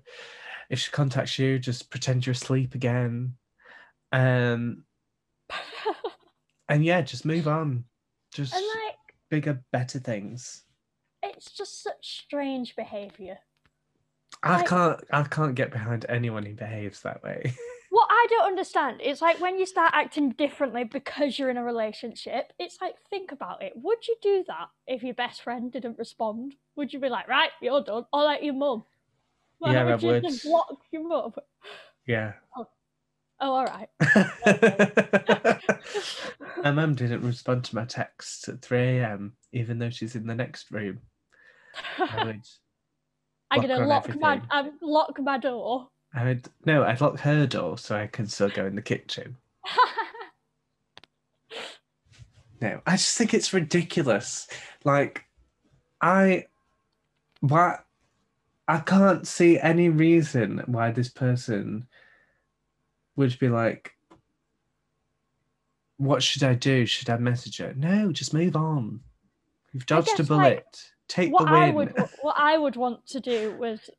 If she contacts you, just pretend you're asleep again. Um, and yeah, just move on. Just and like, bigger, better things. it's just such strange behaviour. I Like- can't I can't get behind anyone who behaves that way. What I don't understand is like when you start acting differently because you're in a relationship, it's like, think about it. Would you do that if your best friend didn't respond? Would you be like, right, you're done? Or like your mum? Why Yeah, I would you would. just block your mum? yeah. Oh, Oh, all right. my mum didn't respond to my texts at 3 a.m. even though she's in the next room. I would I'm gonna lock my lock my door. I would no, I'd lock her door so I can still go in the kitchen. No, I just think it's ridiculous. Like, I, why, I can't see any reason why this person would be like, what should I do? Should I message her? No, just move on. You've dodged a bullet. like, Take what the I would what I would want to do was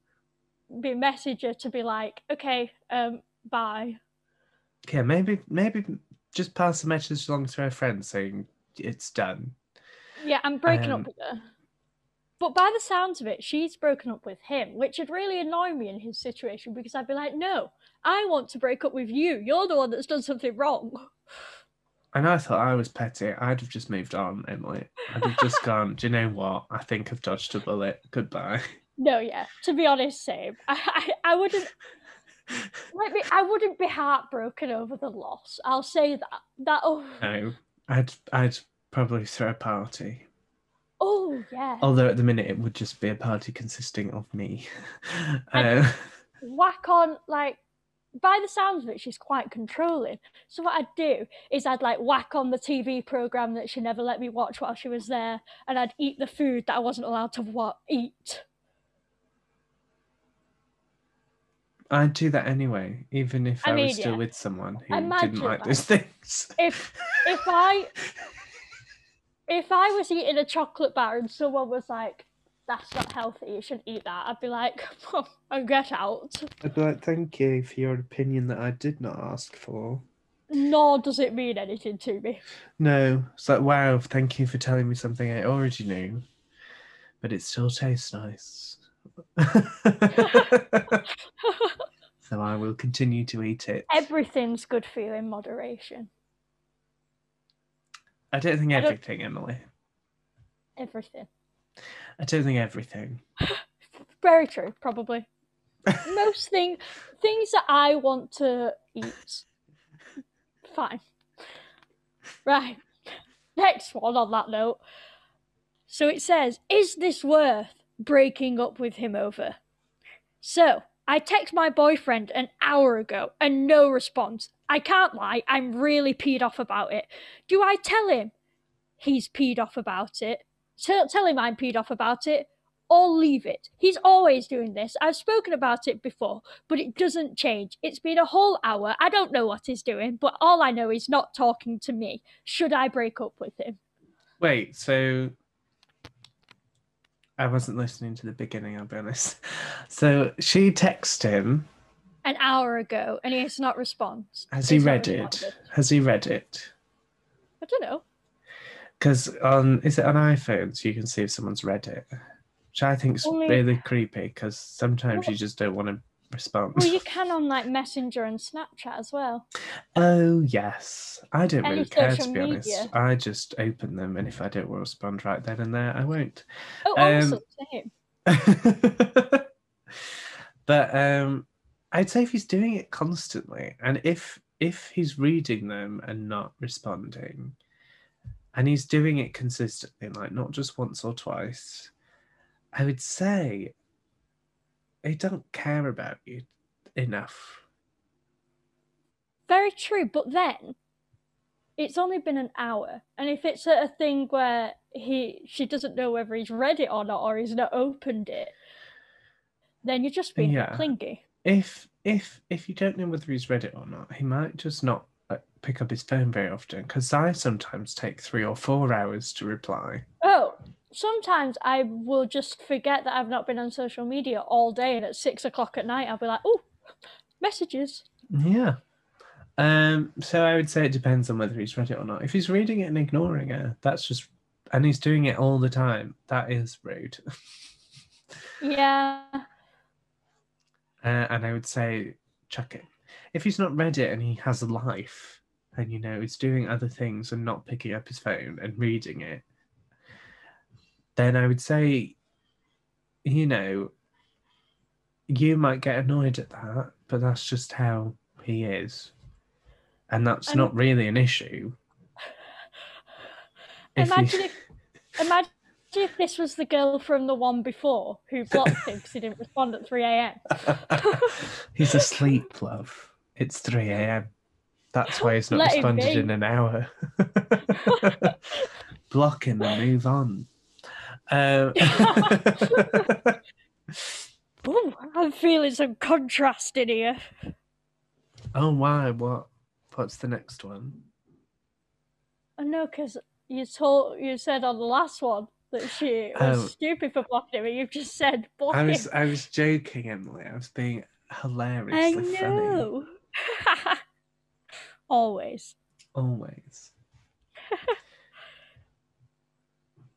be messenger to be like, okay, um, bye. Yeah, maybe, maybe just pass the message along to her friend saying it's done. Yeah, I'm breaking Um, up with her. But by the sounds of it, she's broken up with him, which would really annoy me in his situation because I'd be like, no, I want to break up with you. You're the one that's done something wrong. And I thought I was petty. I'd have just moved on, Emily. I'd have just gone, do you know what? I think I've dodged a bullet. Goodbye. No, yeah. To be honest, same. I, I, I wouldn't. Like me, I wouldn't be heartbroken over the loss. I'll say that. That oh, No, I'd I'd probably throw a party. Oh yeah. Although at the minute it would just be a party consisting of me. uh, Whack on like by the sounds of it, she's quite controlling. So what I'd do is I'd like whack on the TV program that she never let me watch while she was there, and I'd eat the food that I wasn't allowed to what eat. I'd do that anyway, even if I, I mean, was still yeah. with someone who Imagine, didn't like like, those things. If if I if I was eating a chocolate bar and someone was like, "That's not healthy. You shouldn't eat that," I'd be like, "Oh, "I get out." I'd be like, thank you for your opinion that I did not ask for. Nor does it mean anything to me. No, it's like, wow, thank you for telling me something I already knew, but it still tastes nice. so I will continue to eat it. Everything's good for you in moderation. I don't think I don't- everything, Emily. Everything. I don't think everything. Very true, probably. Most thing things that I want to eat. Fine. Right. Next one on that note. So it says, Is this worth breaking up with him over? So I text my boyfriend an hour ago and no response. I can't lie, I'm really peed off about it. Do I tell him he's peed off about it? Tell, tell him I'm peed off about it? or leave it. He's always doing this. I've spoken about it before, but it doesn't change. It's been a whole hour. I don't know what he's doing, but all I know is not talking to me. Should I break up with him? Wait, so I wasn't listening to the beginning, I'll be honest. So she texted him. An hour ago, and he has not responded. Has he not read it? responded. Has he read it? I don't know. Because on is it on iPhones you can see if someone's read it, which I think's Only- really creepy. Because sometimes you just don't want to respond. Well, you can on like Messenger and Snapchat as well. Oh yes, I don't Any really care to be honest. I just open them, and if I don't respond right then and there, I won't. Oh, Um, also same. but um, I'd say if he's doing it constantly, and if if he's reading them and not responding, and he's doing it consistently, like not just once or twice, I would say they don't care about you enough. Very true, but then it's only been an hour, and if it's a thing where he she doesn't know whether he's read it or not, or he's not opened it, then you're just being Yeah. clingy. If if if you don't know whether he's read it or not, he might just not like, pick up his phone very often. Because I sometimes take three or four hours to reply. Oh, Sometimes I will just forget that I've not been on social media all day, and at six o'clock at night, I'll be like, "Oh, messages." Yeah. Um, so I would say it depends on whether he's read it or not. If he's reading it and ignoring it, that's just and he's doing it all the time, that is rude. Yeah, uh, and I would say chuck it. If he's not read it and he has a life and you know he's doing other things and not picking up his phone and reading it, then I would say, you know, you might get annoyed at that, but that's just how he is. And that's And- not really an issue. If imagine if imagine if this was the girl from the one before who blocked him because he didn't respond at three a.m. he's asleep, love. It's 3 a.m. That's why he's not Let responded in an hour. Block him and move on. Um, Ooh, I'm feeling some contrast in here. oh, why? What? What's the next one? I know because you told you said on the last one that she was Oh. stupid for blocking him, and you've just said block I was him. I was joking, Emily. I was being I hilariously funny. know. Always. Always.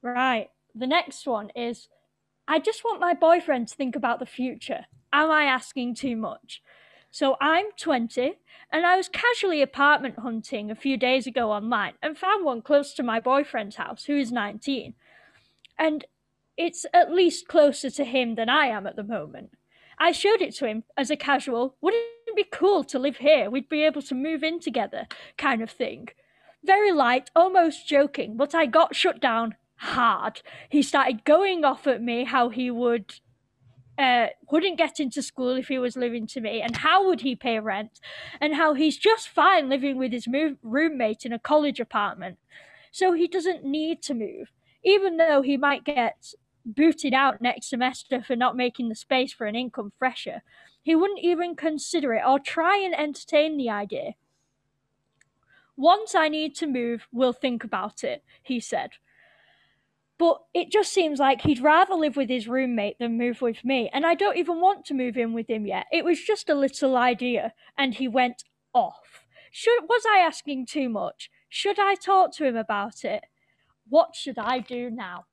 Right. The next one is I just want my boyfriend to think about the future. Am I asking too much? So I'm 20 and I was casually apartment hunting a few days ago online and found one close to my boyfriend's house who is 19. And it's at least closer to him than I am at the moment. I showed it to him as a casual, wouldn't it be cool to live here? We'd be able to move in together kind of thing. Very light, almost joking, but I got shut down hard. He started going off at me how he would uh, wouldn't get into school if he was living to me, and how would he pay rent, and how he's just fine living with his move- roommate in a college apartment, so he doesn't need to move, even though he might get booted out next semester for not making the space for an income fresher. He wouldn't even consider it or try and entertain the idea. Once I need to move, we'll think about it, he said. But it just seems like he'd rather live with his roommate than move with me, and I don't even want to move in with him yet. It was just a little idea, and he went off. Should was I asking too much? Should I talk to him about it? What should I do now?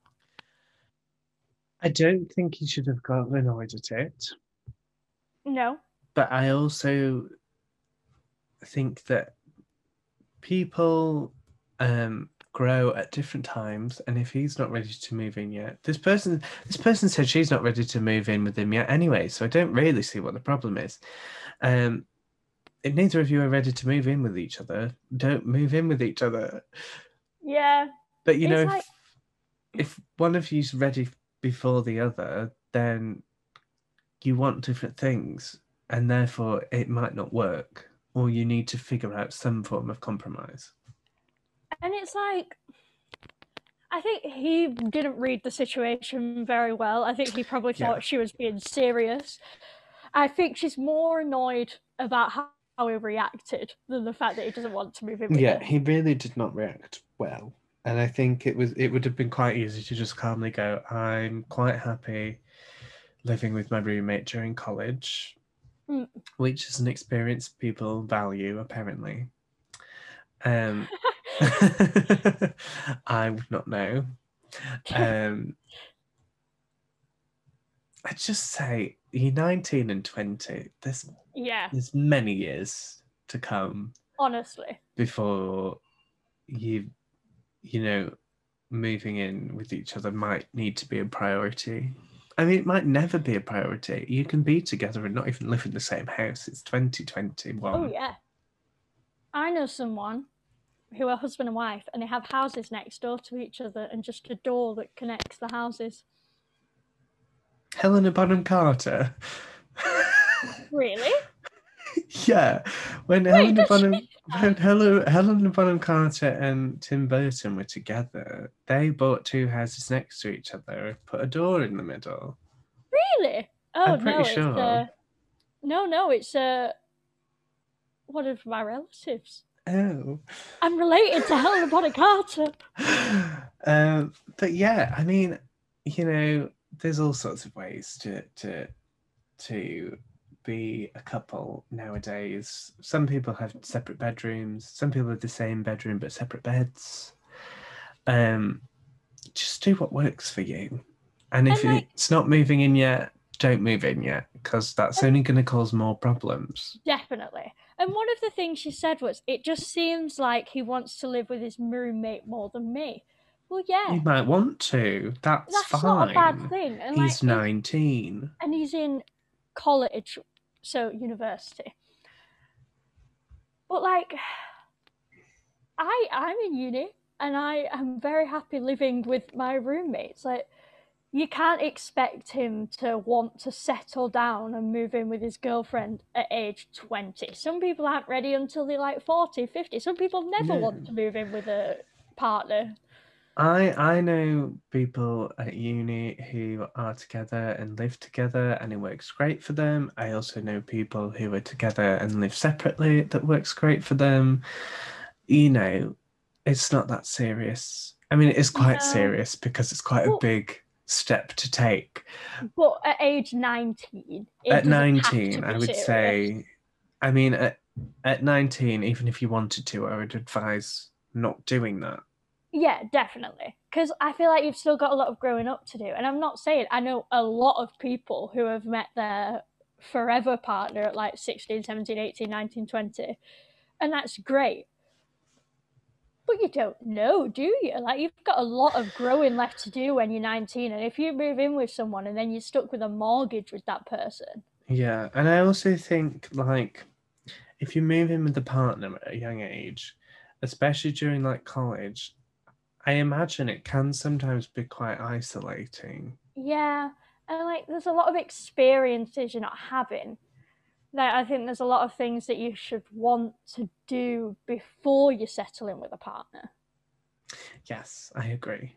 I don't think he should have gotten annoyed at it. No. But I also think that people um, grow at different times and if he's not ready to move in yet this person this person said she's not ready to move in with him yet anyway so i don't really see what the problem is. Um if neither of you are ready to move in with each other don't move in with each other. Yeah. But you know like... if, if one of you's ready before the other then you want different things and therefore it might not work or you need to figure out some form of compromise and it's like I think he didn't read the situation very well. I think he probably thought yeah. she was being serious. I think she's more annoyed about how, how he reacted than the fact that he doesn't want to move in. yeah, her. he really did not react well, and I think it was it would have been quite easy to just calmly go, "I'm quite happy living with my roommate during college," mm. which is an experience people value apparently. Um, I would not know. Um, I'd just say you're 19 and 20. There's yeah, there's many years to come. Honestly, before you, you know, moving in with each other might need to be a priority. I mean, it might never be a priority. You can be together and not even live in the same house. It's 2021. Oh yeah, I know someone who are husband and wife, and they have houses next door to each other and just a door that connects the houses. Helena Bonham Carter. really? yeah, when Wait, Helena Bonham when Helena, Helena Bonham Carter and Tim Burton were together, they bought two houses next to each other, and put a door in the middle. Really? Oh I'm no, sure. it's uh, no, no, it's uh, one of my relatives. Oh. I'm related to Helena Bonham Carter. Um, but yeah, I mean, you know, there's all sorts of ways to to to be a couple nowadays. Some people have separate bedrooms. Some people have the same bedroom but separate beds. Um, just do what works for you. And if and like, it's not moving in yet, don't move in yet because that's only going to cause more problems. Definitely. And one of the things she said was, it just seems like he wants to live with his roommate more than me. Well, yeah. He might want to. That's, That's fine. not a bad thing. And he's like, 19. And he's in college, so university. But like, I I'm in uni and I am very happy living with my roommates. Like, you can't expect him to want to settle down and move in with his girlfriend at age 20. Some people aren't ready until they're like 40, 50. Some people never yeah. want to move in with a partner. I I know people at uni who are together and live together and it works great for them. I also know people who are together and live separately that works great for them. You know, it's not that serious. I mean, it is quite no. serious because it's quite well, a big step to take. But at age 19, at 19, I would say, I mean, at, at 19, even if you wanted to, I would advise not doing that. Yeah, definitely. Because I feel like you've still got a lot of growing up to do. And I'm not saying, I know a lot of people who have met their forever partner at like 16, 17, 18, 19, 20. And that's great. But you don't know, do you? Like you've got a lot of growing left to do when you're 19, and if you move in with someone and then you're stuck with a mortgage with that person. Yeah, and I also think like if you move in with a partner at a young age, especially during like college, I imagine it can sometimes be quite isolating. Yeah, and like there's a lot of experiences you're not having. Like I think there's a lot of things that you should want to do before you settle in with a partner. Yes, I agree.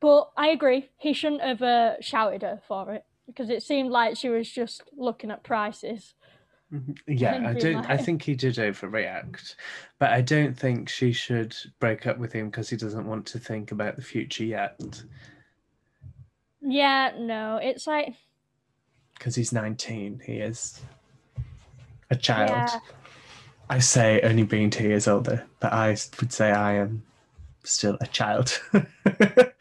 But I agree, he shouldn't have uh, shouted her for it because it seemed like she was just looking at prices. Mm-hmm. Yeah, I don't. I think he did overreact, but I don't think she should break up with him because he doesn't want to think about the future yet. Yeah, no, it's like because he's nineteen. He is a child. Yeah. I say only being two years older, but I would say I am still a child. but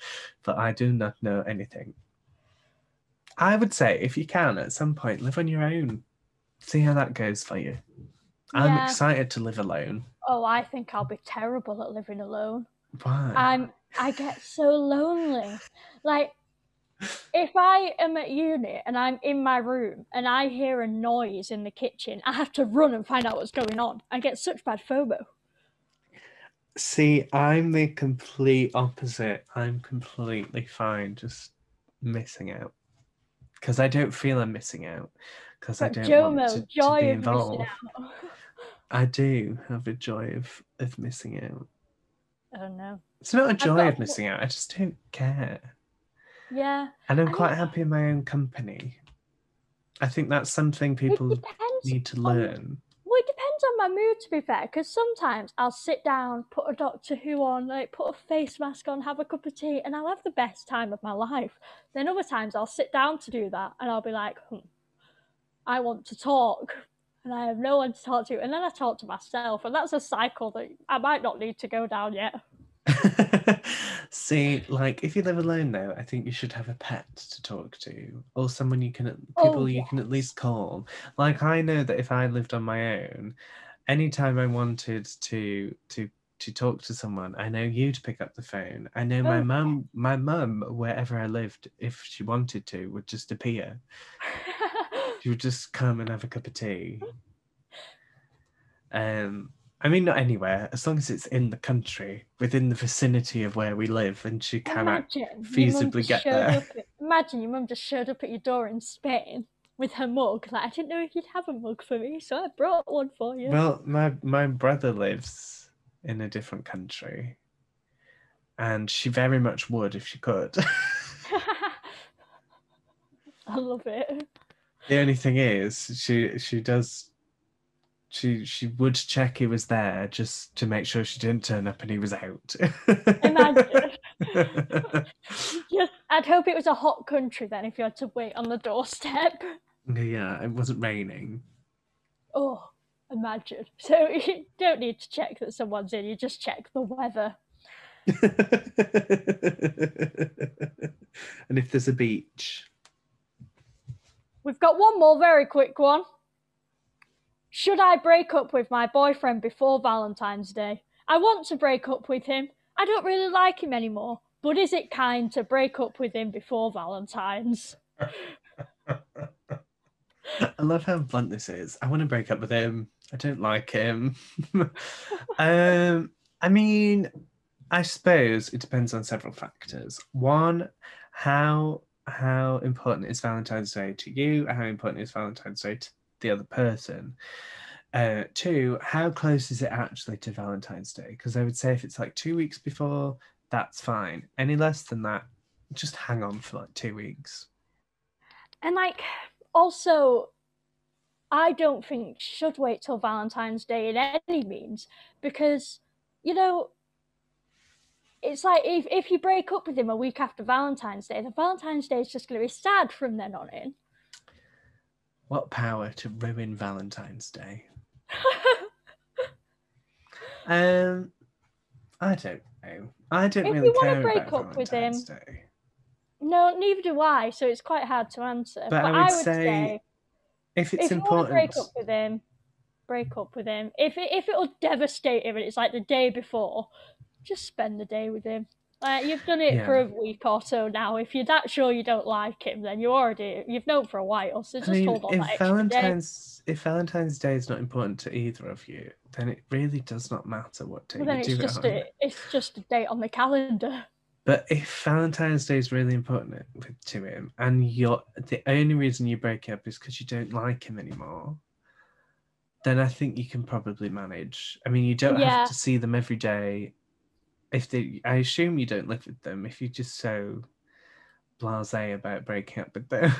I do not know anything. I would say if you can, at some point, live on your own see how that goes for you. I'm excited to live alone. Oh, I think I'll be terrible at living alone. Why? I'm I get so lonely. Like if I am at uni and I'm in my room and I hear a noise in the kitchen, I have to run and find out what's going on. I get such bad FOMO. See, I'm the complete opposite. I'm completely fine just missing out because I don't feel I'm missing out because I don't Jomo, want to, joy to be involved. I do have a joy of of missing out. I don't know. It's not a joy of missing out. I just don't care. Yeah. And I'm quite happy in my own company. I think that's something people need to learn. On, well, it depends on my mood, to be fair, because sometimes I'll sit down, put a Doctor Who on, like put a face mask on, have a cup of tea, and I'll have the best time of my life. Then other times I'll sit down to do that, and I'll be like, hmm, I want to talk and I have no one to talk to. And then I talk to myself. And that's a cycle that I might not need to go down yet. See, like if you live alone though, I think you should have a pet to talk to or someone you can people oh, you can at least call. Like I know that if I lived on my own, anytime I wanted to to to talk to someone, I know you'd pick up the phone. I know my oh, mum my mum, wherever I lived, if she wanted to, would just appear. She would just come and have a cup of tea. Um, I mean, not anywhere, as long as it's in the country, within the vicinity of where we live, and she cannot feasibly get there. At, imagine your mum just showed up at your door in Spain with her mug. Like, I didn't know if you'd have a mug for me, so I brought one for you. Well, my my brother lives in a different country, and she very much would if she could. I love it. The only thing is, she she does she she would check he was there just to make sure she didn't turn up and he was out. Imagine. just, I'd hope it was a hot country then if you had to wait on the doorstep. Yeah, it wasn't raining. Oh, imagine. So you don't need to check that someone's in, you just check the weather. and if there's a beach. We've got one more very quick one. Should I break up with my boyfriend before Valentine's Day? I want to break up with him. I don't really like him anymore. But is it kind to break up with him before Valentine's? I love how blunt this is. I want to break up with him. I don't like him. um, I mean, I suppose it depends on several factors. One, how how important is Valentine's Day to you? How important is Valentine's Day to the other person? Uh, two, how close is it actually to Valentine's Day? Because I would say if it's like two weeks before, that's fine. Any less than that, just hang on for like two weeks. And like, also, I don't think should wait till Valentine's Day in any means because, you know, it's like if, if you break up with him a week after Valentine's Day, the Valentine's Day is just going to be sad from then on in. What power to ruin Valentine's Day? um, I don't know. I don't if really you care break about up Valentine's with him, Day. No, neither do I. So it's quite hard to answer. But, but I, would I would, say, say if it's if important, you want to break up with him, break up with him. If it, if it'll devastate him and it's like the day before, just spend the day with him. Like you've done it yeah. for a week or so now. If you're that sure you don't like him, then you already you've known for a while. So just I mean, hold on. If Valentine's day. if Valentine's Day is not important to either of you, then it really does not matter what day well, you do just it a, It's just a date on the calendar. But if Valentine's Day is really important to him, and you're the only reason you break up is because you don't like him anymore, then I think you can probably manage. I mean, you don't yeah. have to see them every day if they, I assume you don't live with them. If you're just so blasé about breaking up with them,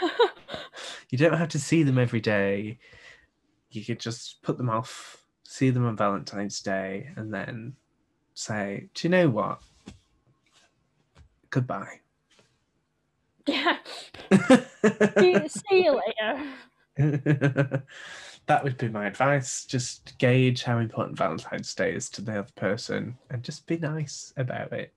you don't have to see them every day. You could just put them off, see them on Valentine's Day, and then say, "Do you know what? Goodbye." Yeah. see, see you later that would be my advice. Just gauge how important Valentine's Day is to the other person and just be nice about it.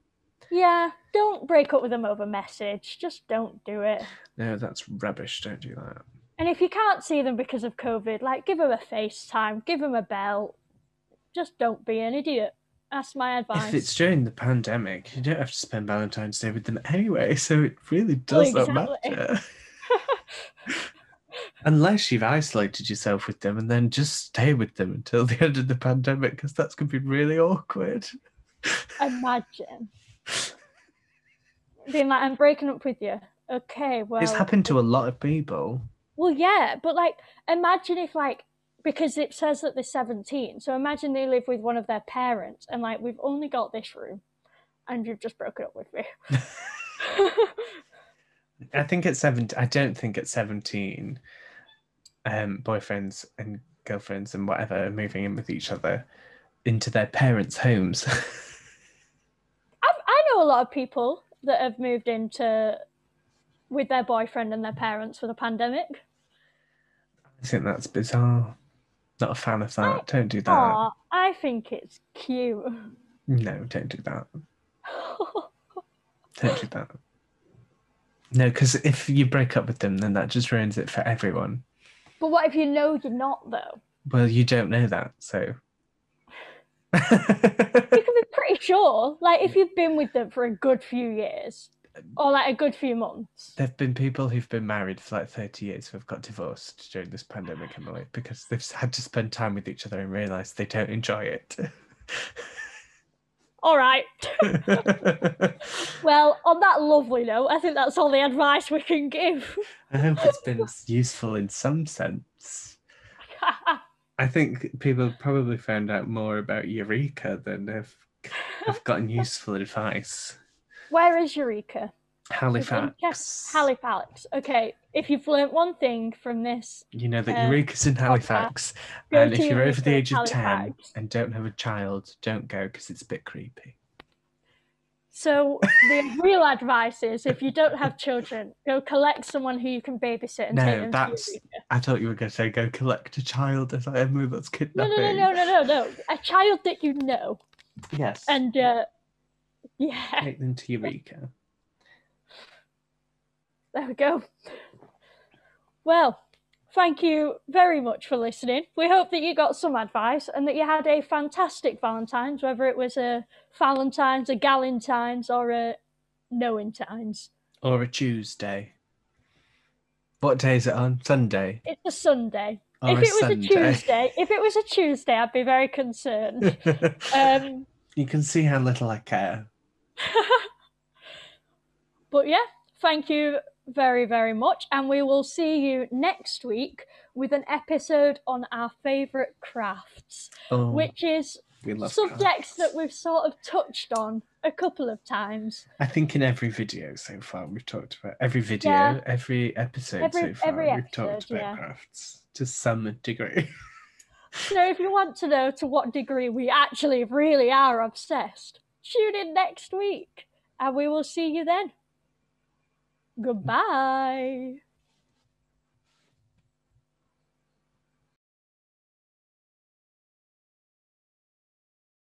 Yeah, don't break up with them over message. Just don't do it. No, that's rubbish. Don't do that. And if you can't see them because of COVID, like give them a FaceTime, give them a bell. Just don't be an idiot. That's my advice. If it's during the pandemic, you don't have to spend Valentine's Day with them anyway, so it really does well, exactly. not matter. Unless you've isolated yourself with them and then just stay with them until the end of the pandemic, because that's going to be really awkward. Imagine being like, I'm breaking up with you. Okay, well. It's happened to a lot of people. Well, yeah, but like, imagine if, like, because it says that they're 17. So imagine they live with one of their parents and, like, we've only got this room and you've just broken up with me. I think at 17, I don't think at 17 um, boyfriends and girlfriends and whatever are moving in with each other into their parents' homes. I, I know a lot of people that have moved into with their boyfriend and their parents for the pandemic. I think that's bizarre. Not a fan of that. I, don't do that. Aw, I think it's cute. No, don't do that. don't do that. No, because if you break up with them, then that just ruins it for everyone. But what if you know you're not though? Well, you don't know that, so. you can be pretty sure. Like if you've been with them for a good few years, or like a good few months. There've been people who've been married for like thirty years who've got divorced during this pandemic, Emily, because they've had to spend time with each other and realise they don't enjoy it. All right. well, on that lovely note, I think that's all the advice we can give. I hope it's been useful in some sense. I think people probably found out more about Eureka than have, have gotten useful advice. Where is Eureka? Halifax. Yes, Halifax. Okay, if you've learnt one thing from this, you know that uh, Eureka's in Halifax, podcast, and if you're over the age of ten and don't have a child, don't go because it's a bit creepy. So the real advice is, if you don't have children, go collect someone who you can babysit and no, take them that's. To Eureka. I thought you were going to say go collect a child. If I thought Emily, that's kidnapping. No, no, no, no, no, no, no. A child that you know. Yes. And uh, yeah. Take them to Eureka. There we go. Well, thank you very much for listening. We hope that you got some advice and that you had a fantastic Valentine's, whether it was a Valentine's, a Galentine's, or a Knowingtine's. Or a Tuesday. What day is it on? Sunday. It's a Sunday. Or if a it was Sunday. a Tuesday, if it was a Tuesday, I'd be very concerned. um, you can see how little I care. but yeah, thank you very, very much. And we will see you next week with an episode on our favourite crafts, oh, which is subjects crafts. that we've sort of touched on a couple of times. I think in every video so far we've talked about every video, yeah. every episode every, so far we've episode, talked about yeah. crafts to some degree. so if you want to know to what degree we actually really are obsessed, tune in next week and we will see you then. Goodbye.